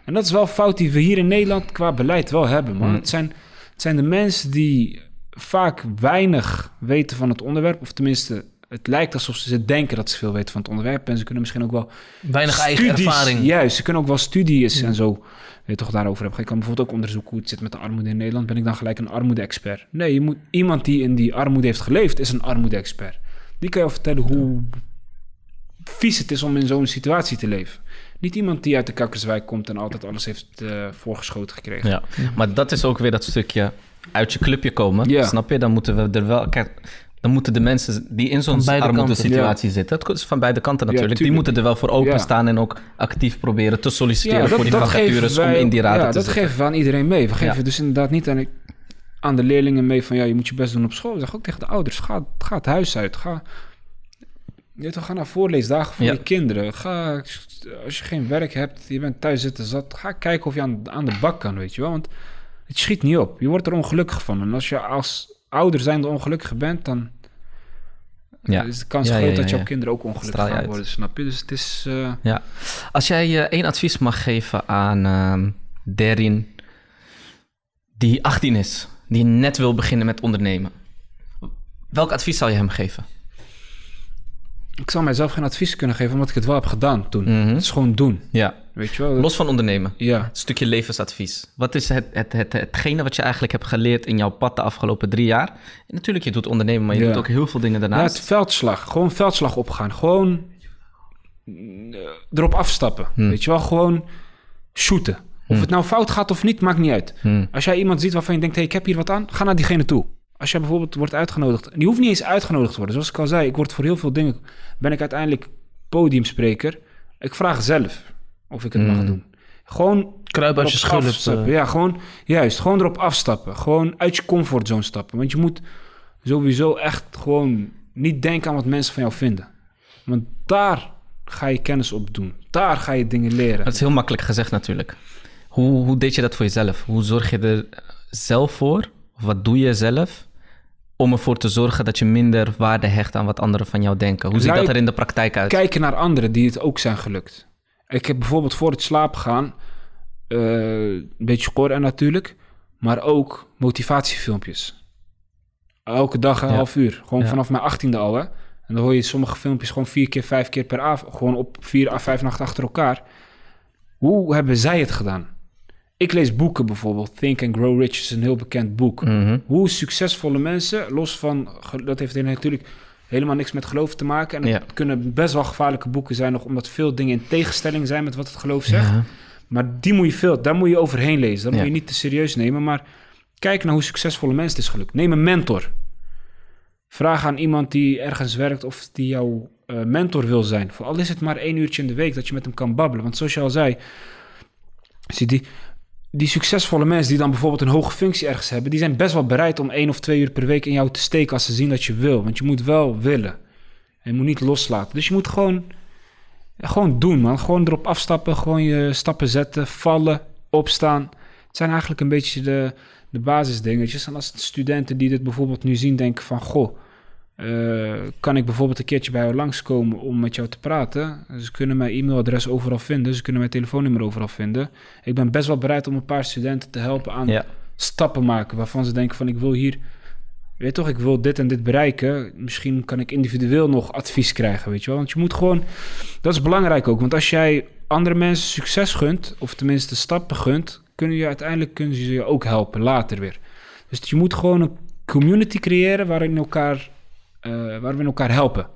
En dat is wel fout die we hier in Nederland qua beleid wel hebben, man. Mm. Het, zijn, het zijn de mensen die vaak weinig weten van het onderwerp, of tenminste, het lijkt alsof ze denken dat ze veel weten van het onderwerp. En ze kunnen misschien ook wel Weinig eigen ervaring. Juist, ze kunnen ook wel studies en zo weet je, toch daarover hebben. Ik kan bijvoorbeeld ook onderzoeken hoe het zit met de armoede in Nederland. Ben ik dan gelijk een armoede-expert? Nee, je moet, iemand die in die armoede heeft geleefd, is een armoede-expert. Die kan je wel vertellen hoe vies het is om in zo'n situatie te leven. Niet iemand die uit de kakkerswijk komt en altijd alles heeft eh, voorgeschoten gekregen. Ja, maar dat is ook weer dat stukje uit je clubje komen. Ja. Snap je? Dan moeten we er wel. Kijk, dan moeten de mensen die in zo'n armoede situatie zitten, het is van beide kanten natuurlijk, die moeten er wel voor openstaan en ook actief proberen te solliciteren voor die vacatures om in die ja, te dat zitten. geven we aan iedereen mee. We geven dus inderdaad niet aan, aan de leerlingen mee van ja, je moet je best doen op school. We zeggen ook tegen de ouders, ga, ga het huis uit. Ga, je toch, ga naar voorleesdagen voor Ja. je kinderen. Ga, als je geen werk hebt, je bent thuis zitten zat, ga kijken of je aan, aan de bak kan, weet je wel. Want het schiet niet op. Je wordt er ongelukkig van. En als je als ouder zijnde ongelukkig bent, dan Ja. is de kans Ja, groot ja, ja, dat jouw kinderen ook ongelukkig Straal je gaan uit. worden, snap je? Dus het is... eh, Ja. Als jij eh, één advies mag geven aan ehm Derin die 18 is, die net wil beginnen met ondernemen, welk advies zou je hem geven? Ik zou mijzelf geen advies kunnen geven, omdat ik het wel heb gedaan toen. Mhm. Het is gewoon doen. Ja, Weet je wel? los van ondernemen. Ja. Een stukje levensadvies. Wat is het, het, het, hetgene wat je eigenlijk hebt geleerd in jouw pad de afgelopen drie jaar? En natuurlijk, je doet ondernemen, maar je Ja. doet ook heel veel dingen ja, daarnaast. het veldslag. Gewoon veldslag opgaan. Gewoon eh, erop afstappen. Hmm. Weet je wel? Gewoon shooten. Of het nou fout gaat of niet, maakt niet uit. Hmm. Als jij iemand ziet waarvan je denkt, hey, ik heb hier wat aan, ga naar diegene toe. Als jij bijvoorbeeld wordt uitgenodigd, en die hoeft niet eens uitgenodigd te worden. Zoals ik al zei, ik word voor heel veel dingen, ben ik uiteindelijk podiumspreker. Ik vraag zelf of ik het mag Hmm. doen. Gewoon Kruip als je afstappen. eh. Ja, gewoon, juist, gewoon erop afstappen. Gewoon uit je comfortzone stappen. Want je moet sowieso echt gewoon niet denken aan wat mensen van jou vinden. Want daar ga je kennis op doen. Daar ga je dingen leren. Dat is heel makkelijk gezegd natuurlijk. Hoe, hoe deed je dat voor jezelf? Hoe zorg je er zelf voor? Of wat doe je zelf om ervoor te zorgen dat je minder waarde hecht aan wat anderen van jou denken? Hoe ziet Lui- dat er in de praktijk uit? Kijken naar anderen die het ook zijn gelukt. Ik heb bijvoorbeeld voor het slapen gaan... eh, een beetje Koran natuurlijk... maar ook motivatiefilmpjes. Elke dag een Ja. half uur. Gewoon Ja. vanaf mijn achttiende al, hè. En dan hoor je sommige filmpjes gewoon vier keer, vijf keer per avond... gewoon op vier à vijf nachten achter elkaar. Hoe hebben zij het gedaan? Ik lees boeken bijvoorbeeld. Think and Grow Rich is een heel bekend boek. Mhm. Hoe succesvolle mensen, los van, dat heeft natuurlijk helemaal niks met geloof te maken. En Ja. het kunnen best wel gevaarlijke boeken zijn, nog omdat veel dingen in tegenstelling zijn met wat het geloof zegt. Ja. Maar die moet je veel, daar moet je overheen lezen. Dat Ja. moet je niet te serieus nemen. Maar kijk naar hoe succesvolle mensen het is gelukt. Neem een mentor. Vraag aan iemand die ergens werkt of die jouw eh, mentor wil zijn. Voor al is het maar één uurtje in de week dat je met hem kan babbelen. Want zoals je al zei, zie die, die succesvolle mensen die dan bijvoorbeeld een hoge functie ergens hebben, die zijn best wel bereid om één of twee uur per week in jou te steken als ze zien dat je wil. Want je moet wel willen. En je moet niet loslaten. Dus je moet gewoon, gewoon doen, man. Gewoon erop afstappen, gewoon je stappen zetten, vallen, opstaan. Het zijn eigenlijk een beetje de, de basisdingetjes. En als studenten die dit bijvoorbeeld nu zien denken van... Goh, eh, kan ik bijvoorbeeld een keertje bij jou langskomen om met jou te praten? Ze kunnen mijn e-mailadres overal vinden. Ze kunnen mijn telefoonnummer overal vinden. Ik ben best wel bereid om een paar studenten te helpen aan Ja. stappen maken... waarvan ze denken van ik wil hier... Weet toch, ik wil dit en dit bereiken. Misschien kan ik individueel nog advies krijgen, weet je wel. Want je moet gewoon... Dat is belangrijk ook. Want als jij andere mensen succes gunt... of tenminste stappen gunt... kunnen je uiteindelijk kunnen ze je ook helpen later weer. Dus je moet gewoon een community creëren... waarin elkaar, eh, waar we elkaar helpen.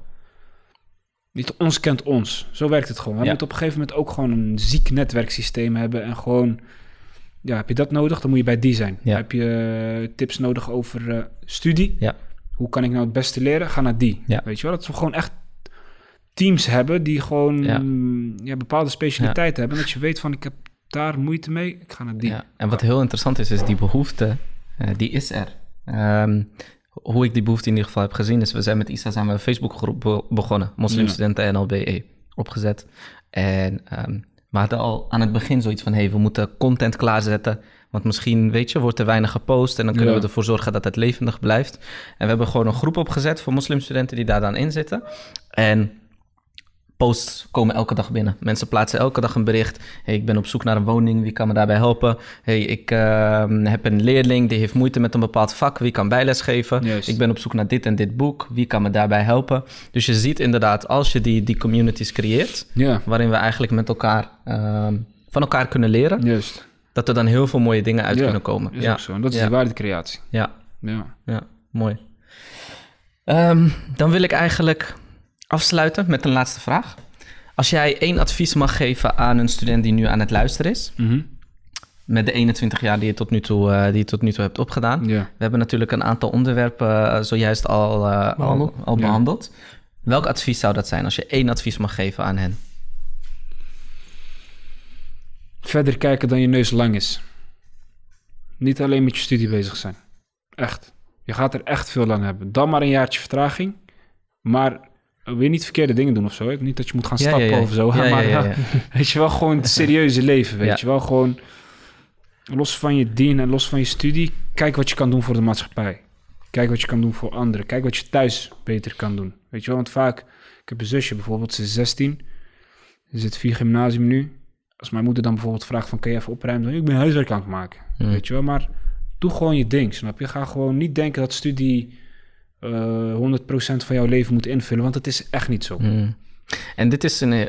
Niet ons kent ons. Zo werkt het gewoon. We Ja. moeten op een gegeven moment ook gewoon een ziek netwerksysteem hebben... en gewoon... Ja, heb je dat nodig, dan moet je bij die zijn. Ja. Heb je eh, tips nodig over eh, studie? Ja. Hoe kan ik nou het beste leren? Ga naar die. Ja. Weet je wel? Dat we gewoon echt teams hebben die gewoon Ja. bepaalde specialiteiten hebben. Dat je weet van, ik heb daar moeite mee, ik ga naar die. Ja. En wat heel interessant is, is die behoefte, eh, die is er. Ehm, hoe ik die behoefte in ieder geval heb gezien, is we zijn met Isa samen een Facebookgroep be- begonnen, Moslimstudenten NLBE, opgezet. En ehm, we hadden al aan het begin zoiets van, hey, we moeten content klaarzetten, want misschien, weet je, wordt er weinig gepost en dan kunnen Ja. we ervoor zorgen dat het levendig blijft. En we hebben gewoon een groep opgezet voor moslimstudenten die daar dan in zitten. En posts komen elke dag binnen. Mensen plaatsen elke dag een bericht. Hey, ik ben op zoek naar een woning, wie kan me daarbij helpen? Hey, ik ehm, heb een leerling die heeft moeite met een bepaald vak, wie kan bijles geven? Juist. Ik ben op zoek naar dit en dit boek, wie kan me daarbij helpen? Dus je ziet inderdaad, als je die, die communities creëert, Ja, waarin we eigenlijk met elkaar ehm, van elkaar kunnen leren, juist. dat er dan heel veel mooie dingen uit Ja, kunnen komen. Is ja. zo. En dat is Ja. de waardecreatie. ja, Ja. ja, mooi. Ehm, dan wil ik eigenlijk afsluiten met een laatste vraag. Als jij één advies mag geven aan een student die nu aan het luisteren is, Mhm. met de 21 jaar die je tot nu toe, eh, die je tot nu toe hebt opgedaan. We hebben natuurlijk een aantal onderwerpen eh, zojuist al, eh, Behandeld. al, al Ja. behandeld. Welk advies zou dat zijn als je één advies mag geven aan hen? Verder kijken dan je neus lang is. Niet alleen met je studie bezig zijn. Echt. Je gaat er echt veel lang hebben. Dan maar een jaartje vertraging. Maar wil je niet verkeerde dingen doen of zo. hè? Niet dat je moet gaan stappen ja, ja. of zo. Maar ja. weet je wel, gewoon het serieuze leven. Weet je wel, gewoon los van je dien en los van je studie. Kijk wat je kan doen voor de maatschappij. Kijk wat je kan doen voor anderen. Kijk wat je thuis beter kan doen. Weet je wel, want vaak... Ik heb een zusje bijvoorbeeld, ze is 16. Ze zit vier gymnasium nu. Als mijn moeder dan bijvoorbeeld vraagt van... Kun je even opruimen? Dan, ik ben huiswerk aan het maken. Weet je wel, maar doe gewoon je ding, snap je? Ga gewoon niet denken dat studie eh 100% van jouw leven moet invullen. Want het is echt niet zo. Mm. En dit is een, eh,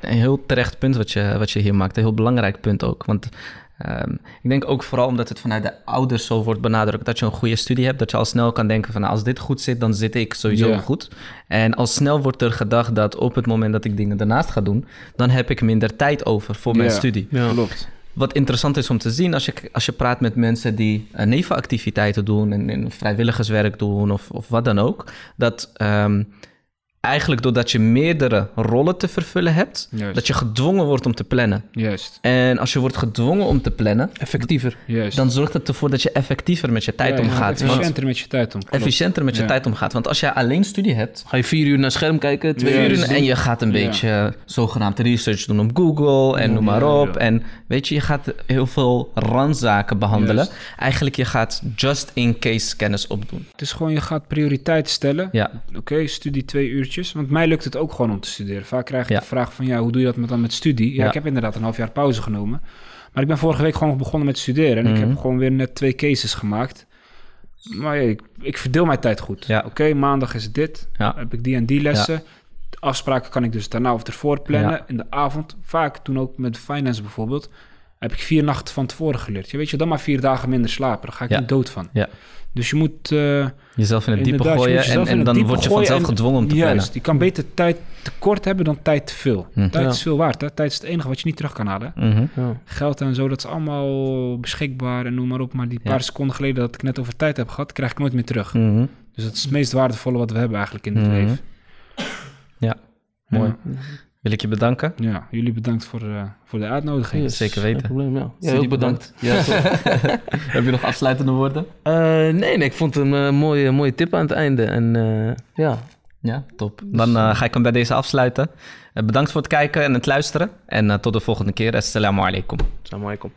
een heel terecht punt wat je, wat je hier maakt. Een heel belangrijk punt ook. Want ehm, ik denk ook vooral omdat het vanuit de ouders zo wordt benadrukt... dat je een goede studie hebt. Dat je al snel kan denken van... nou, als dit goed zit, dan zit ik sowieso goed. En al snel wordt er gedacht dat op het moment dat ik dingen daarnaast ga doen... dan heb ik minder tijd over voor mijn studie. Ja. Klopt. Wat interessant is om te zien als je, als je praat met mensen die eh, nevenactiviteiten doen en, en vrijwilligerswerk doen of, of wat dan ook, dat ehm, eigenlijk doordat je meerdere rollen te vervullen hebt, Juist. dat je gedwongen wordt om te plannen. Juist. En als je wordt gedwongen om te plannen, Effectiever. Juist. dan zorgt het ervoor dat je effectiever met je tijd Ja, omgaat. Want- Efficiënter met je tijd om. Klopt. efficiënter met je Ja. tijd omgaat. Want als jij alleen studie hebt, Ga je vier uur naar scherm kijken, twee uur... dus- en je gaat een Ja. beetje zogenaamd research doen op Google en Ja, noem maar op. ja. En weet je, je gaat heel veel randzaken behandelen. Juist. Eigenlijk, je gaat just in case kennis opdoen. Het is gewoon, je gaat prioriteiten stellen. Ja, Oké, studie twee uurtjes. Want mij lukt het ook gewoon om te studeren. Vaak krijg ik Ja. de vraag van, ja, hoe doe je dat met, dan met studie? Ja, ik heb inderdaad een half jaar pauze genomen. Maar ik ben vorige week gewoon begonnen met studeren. En ik Mhm. heb gewoon weer net twee cases gemaakt. Maar ja, ik, ik verdeel mijn tijd goed. Ja. Oké, maandag is dit. Heb ik die en die lessen. Afspraken kan ik dus daarna of ervoor plannen. Ja. In de avond, vaak toen ook met finance bijvoorbeeld... heb ik vier nachten van tevoren geleerd. Je weet je, dan maar vier dagen minder slapen. Daar ga ik Ja. niet dood van. Ja. Dus je moet... eh, jezelf in het diepe gooien en, en het dan word je vanzelf en- gedwongen om te Juist, plannen. je kan beter tijd tekort hebben dan tijd te veel. Hm. Tijd Ja. is veel waard. Hè? Tijd is het enige wat je niet terug kan halen. Mhm. Ja. Geld en zo, dat is allemaal beschikbaar en noem maar op. Maar die Ja. paar seconden geleden dat ik net over tijd heb gehad, krijg ik nooit meer terug. Mhm. Dus dat is het meest waardevolle wat we hebben eigenlijk in dit Mhm. leven. Ja, mooi. Wil ik je bedanken. Ja, jullie bedankt voor, eh, voor de uitnodiging. Yes, zeker weten. Geen probleem, ja. Ook bedankt. Ja. Heb je nog afsluitende woorden? Eh, nee, nee, ik vond het een eh, mooie, mooie tip aan het einde. En eh, ja, Ja, top. Dan eh, ga ik hem bij deze afsluiten. Bedankt voor het kijken en het luisteren. En eh, tot de volgende keer. Assalamu alaikum. assalamu alaikum.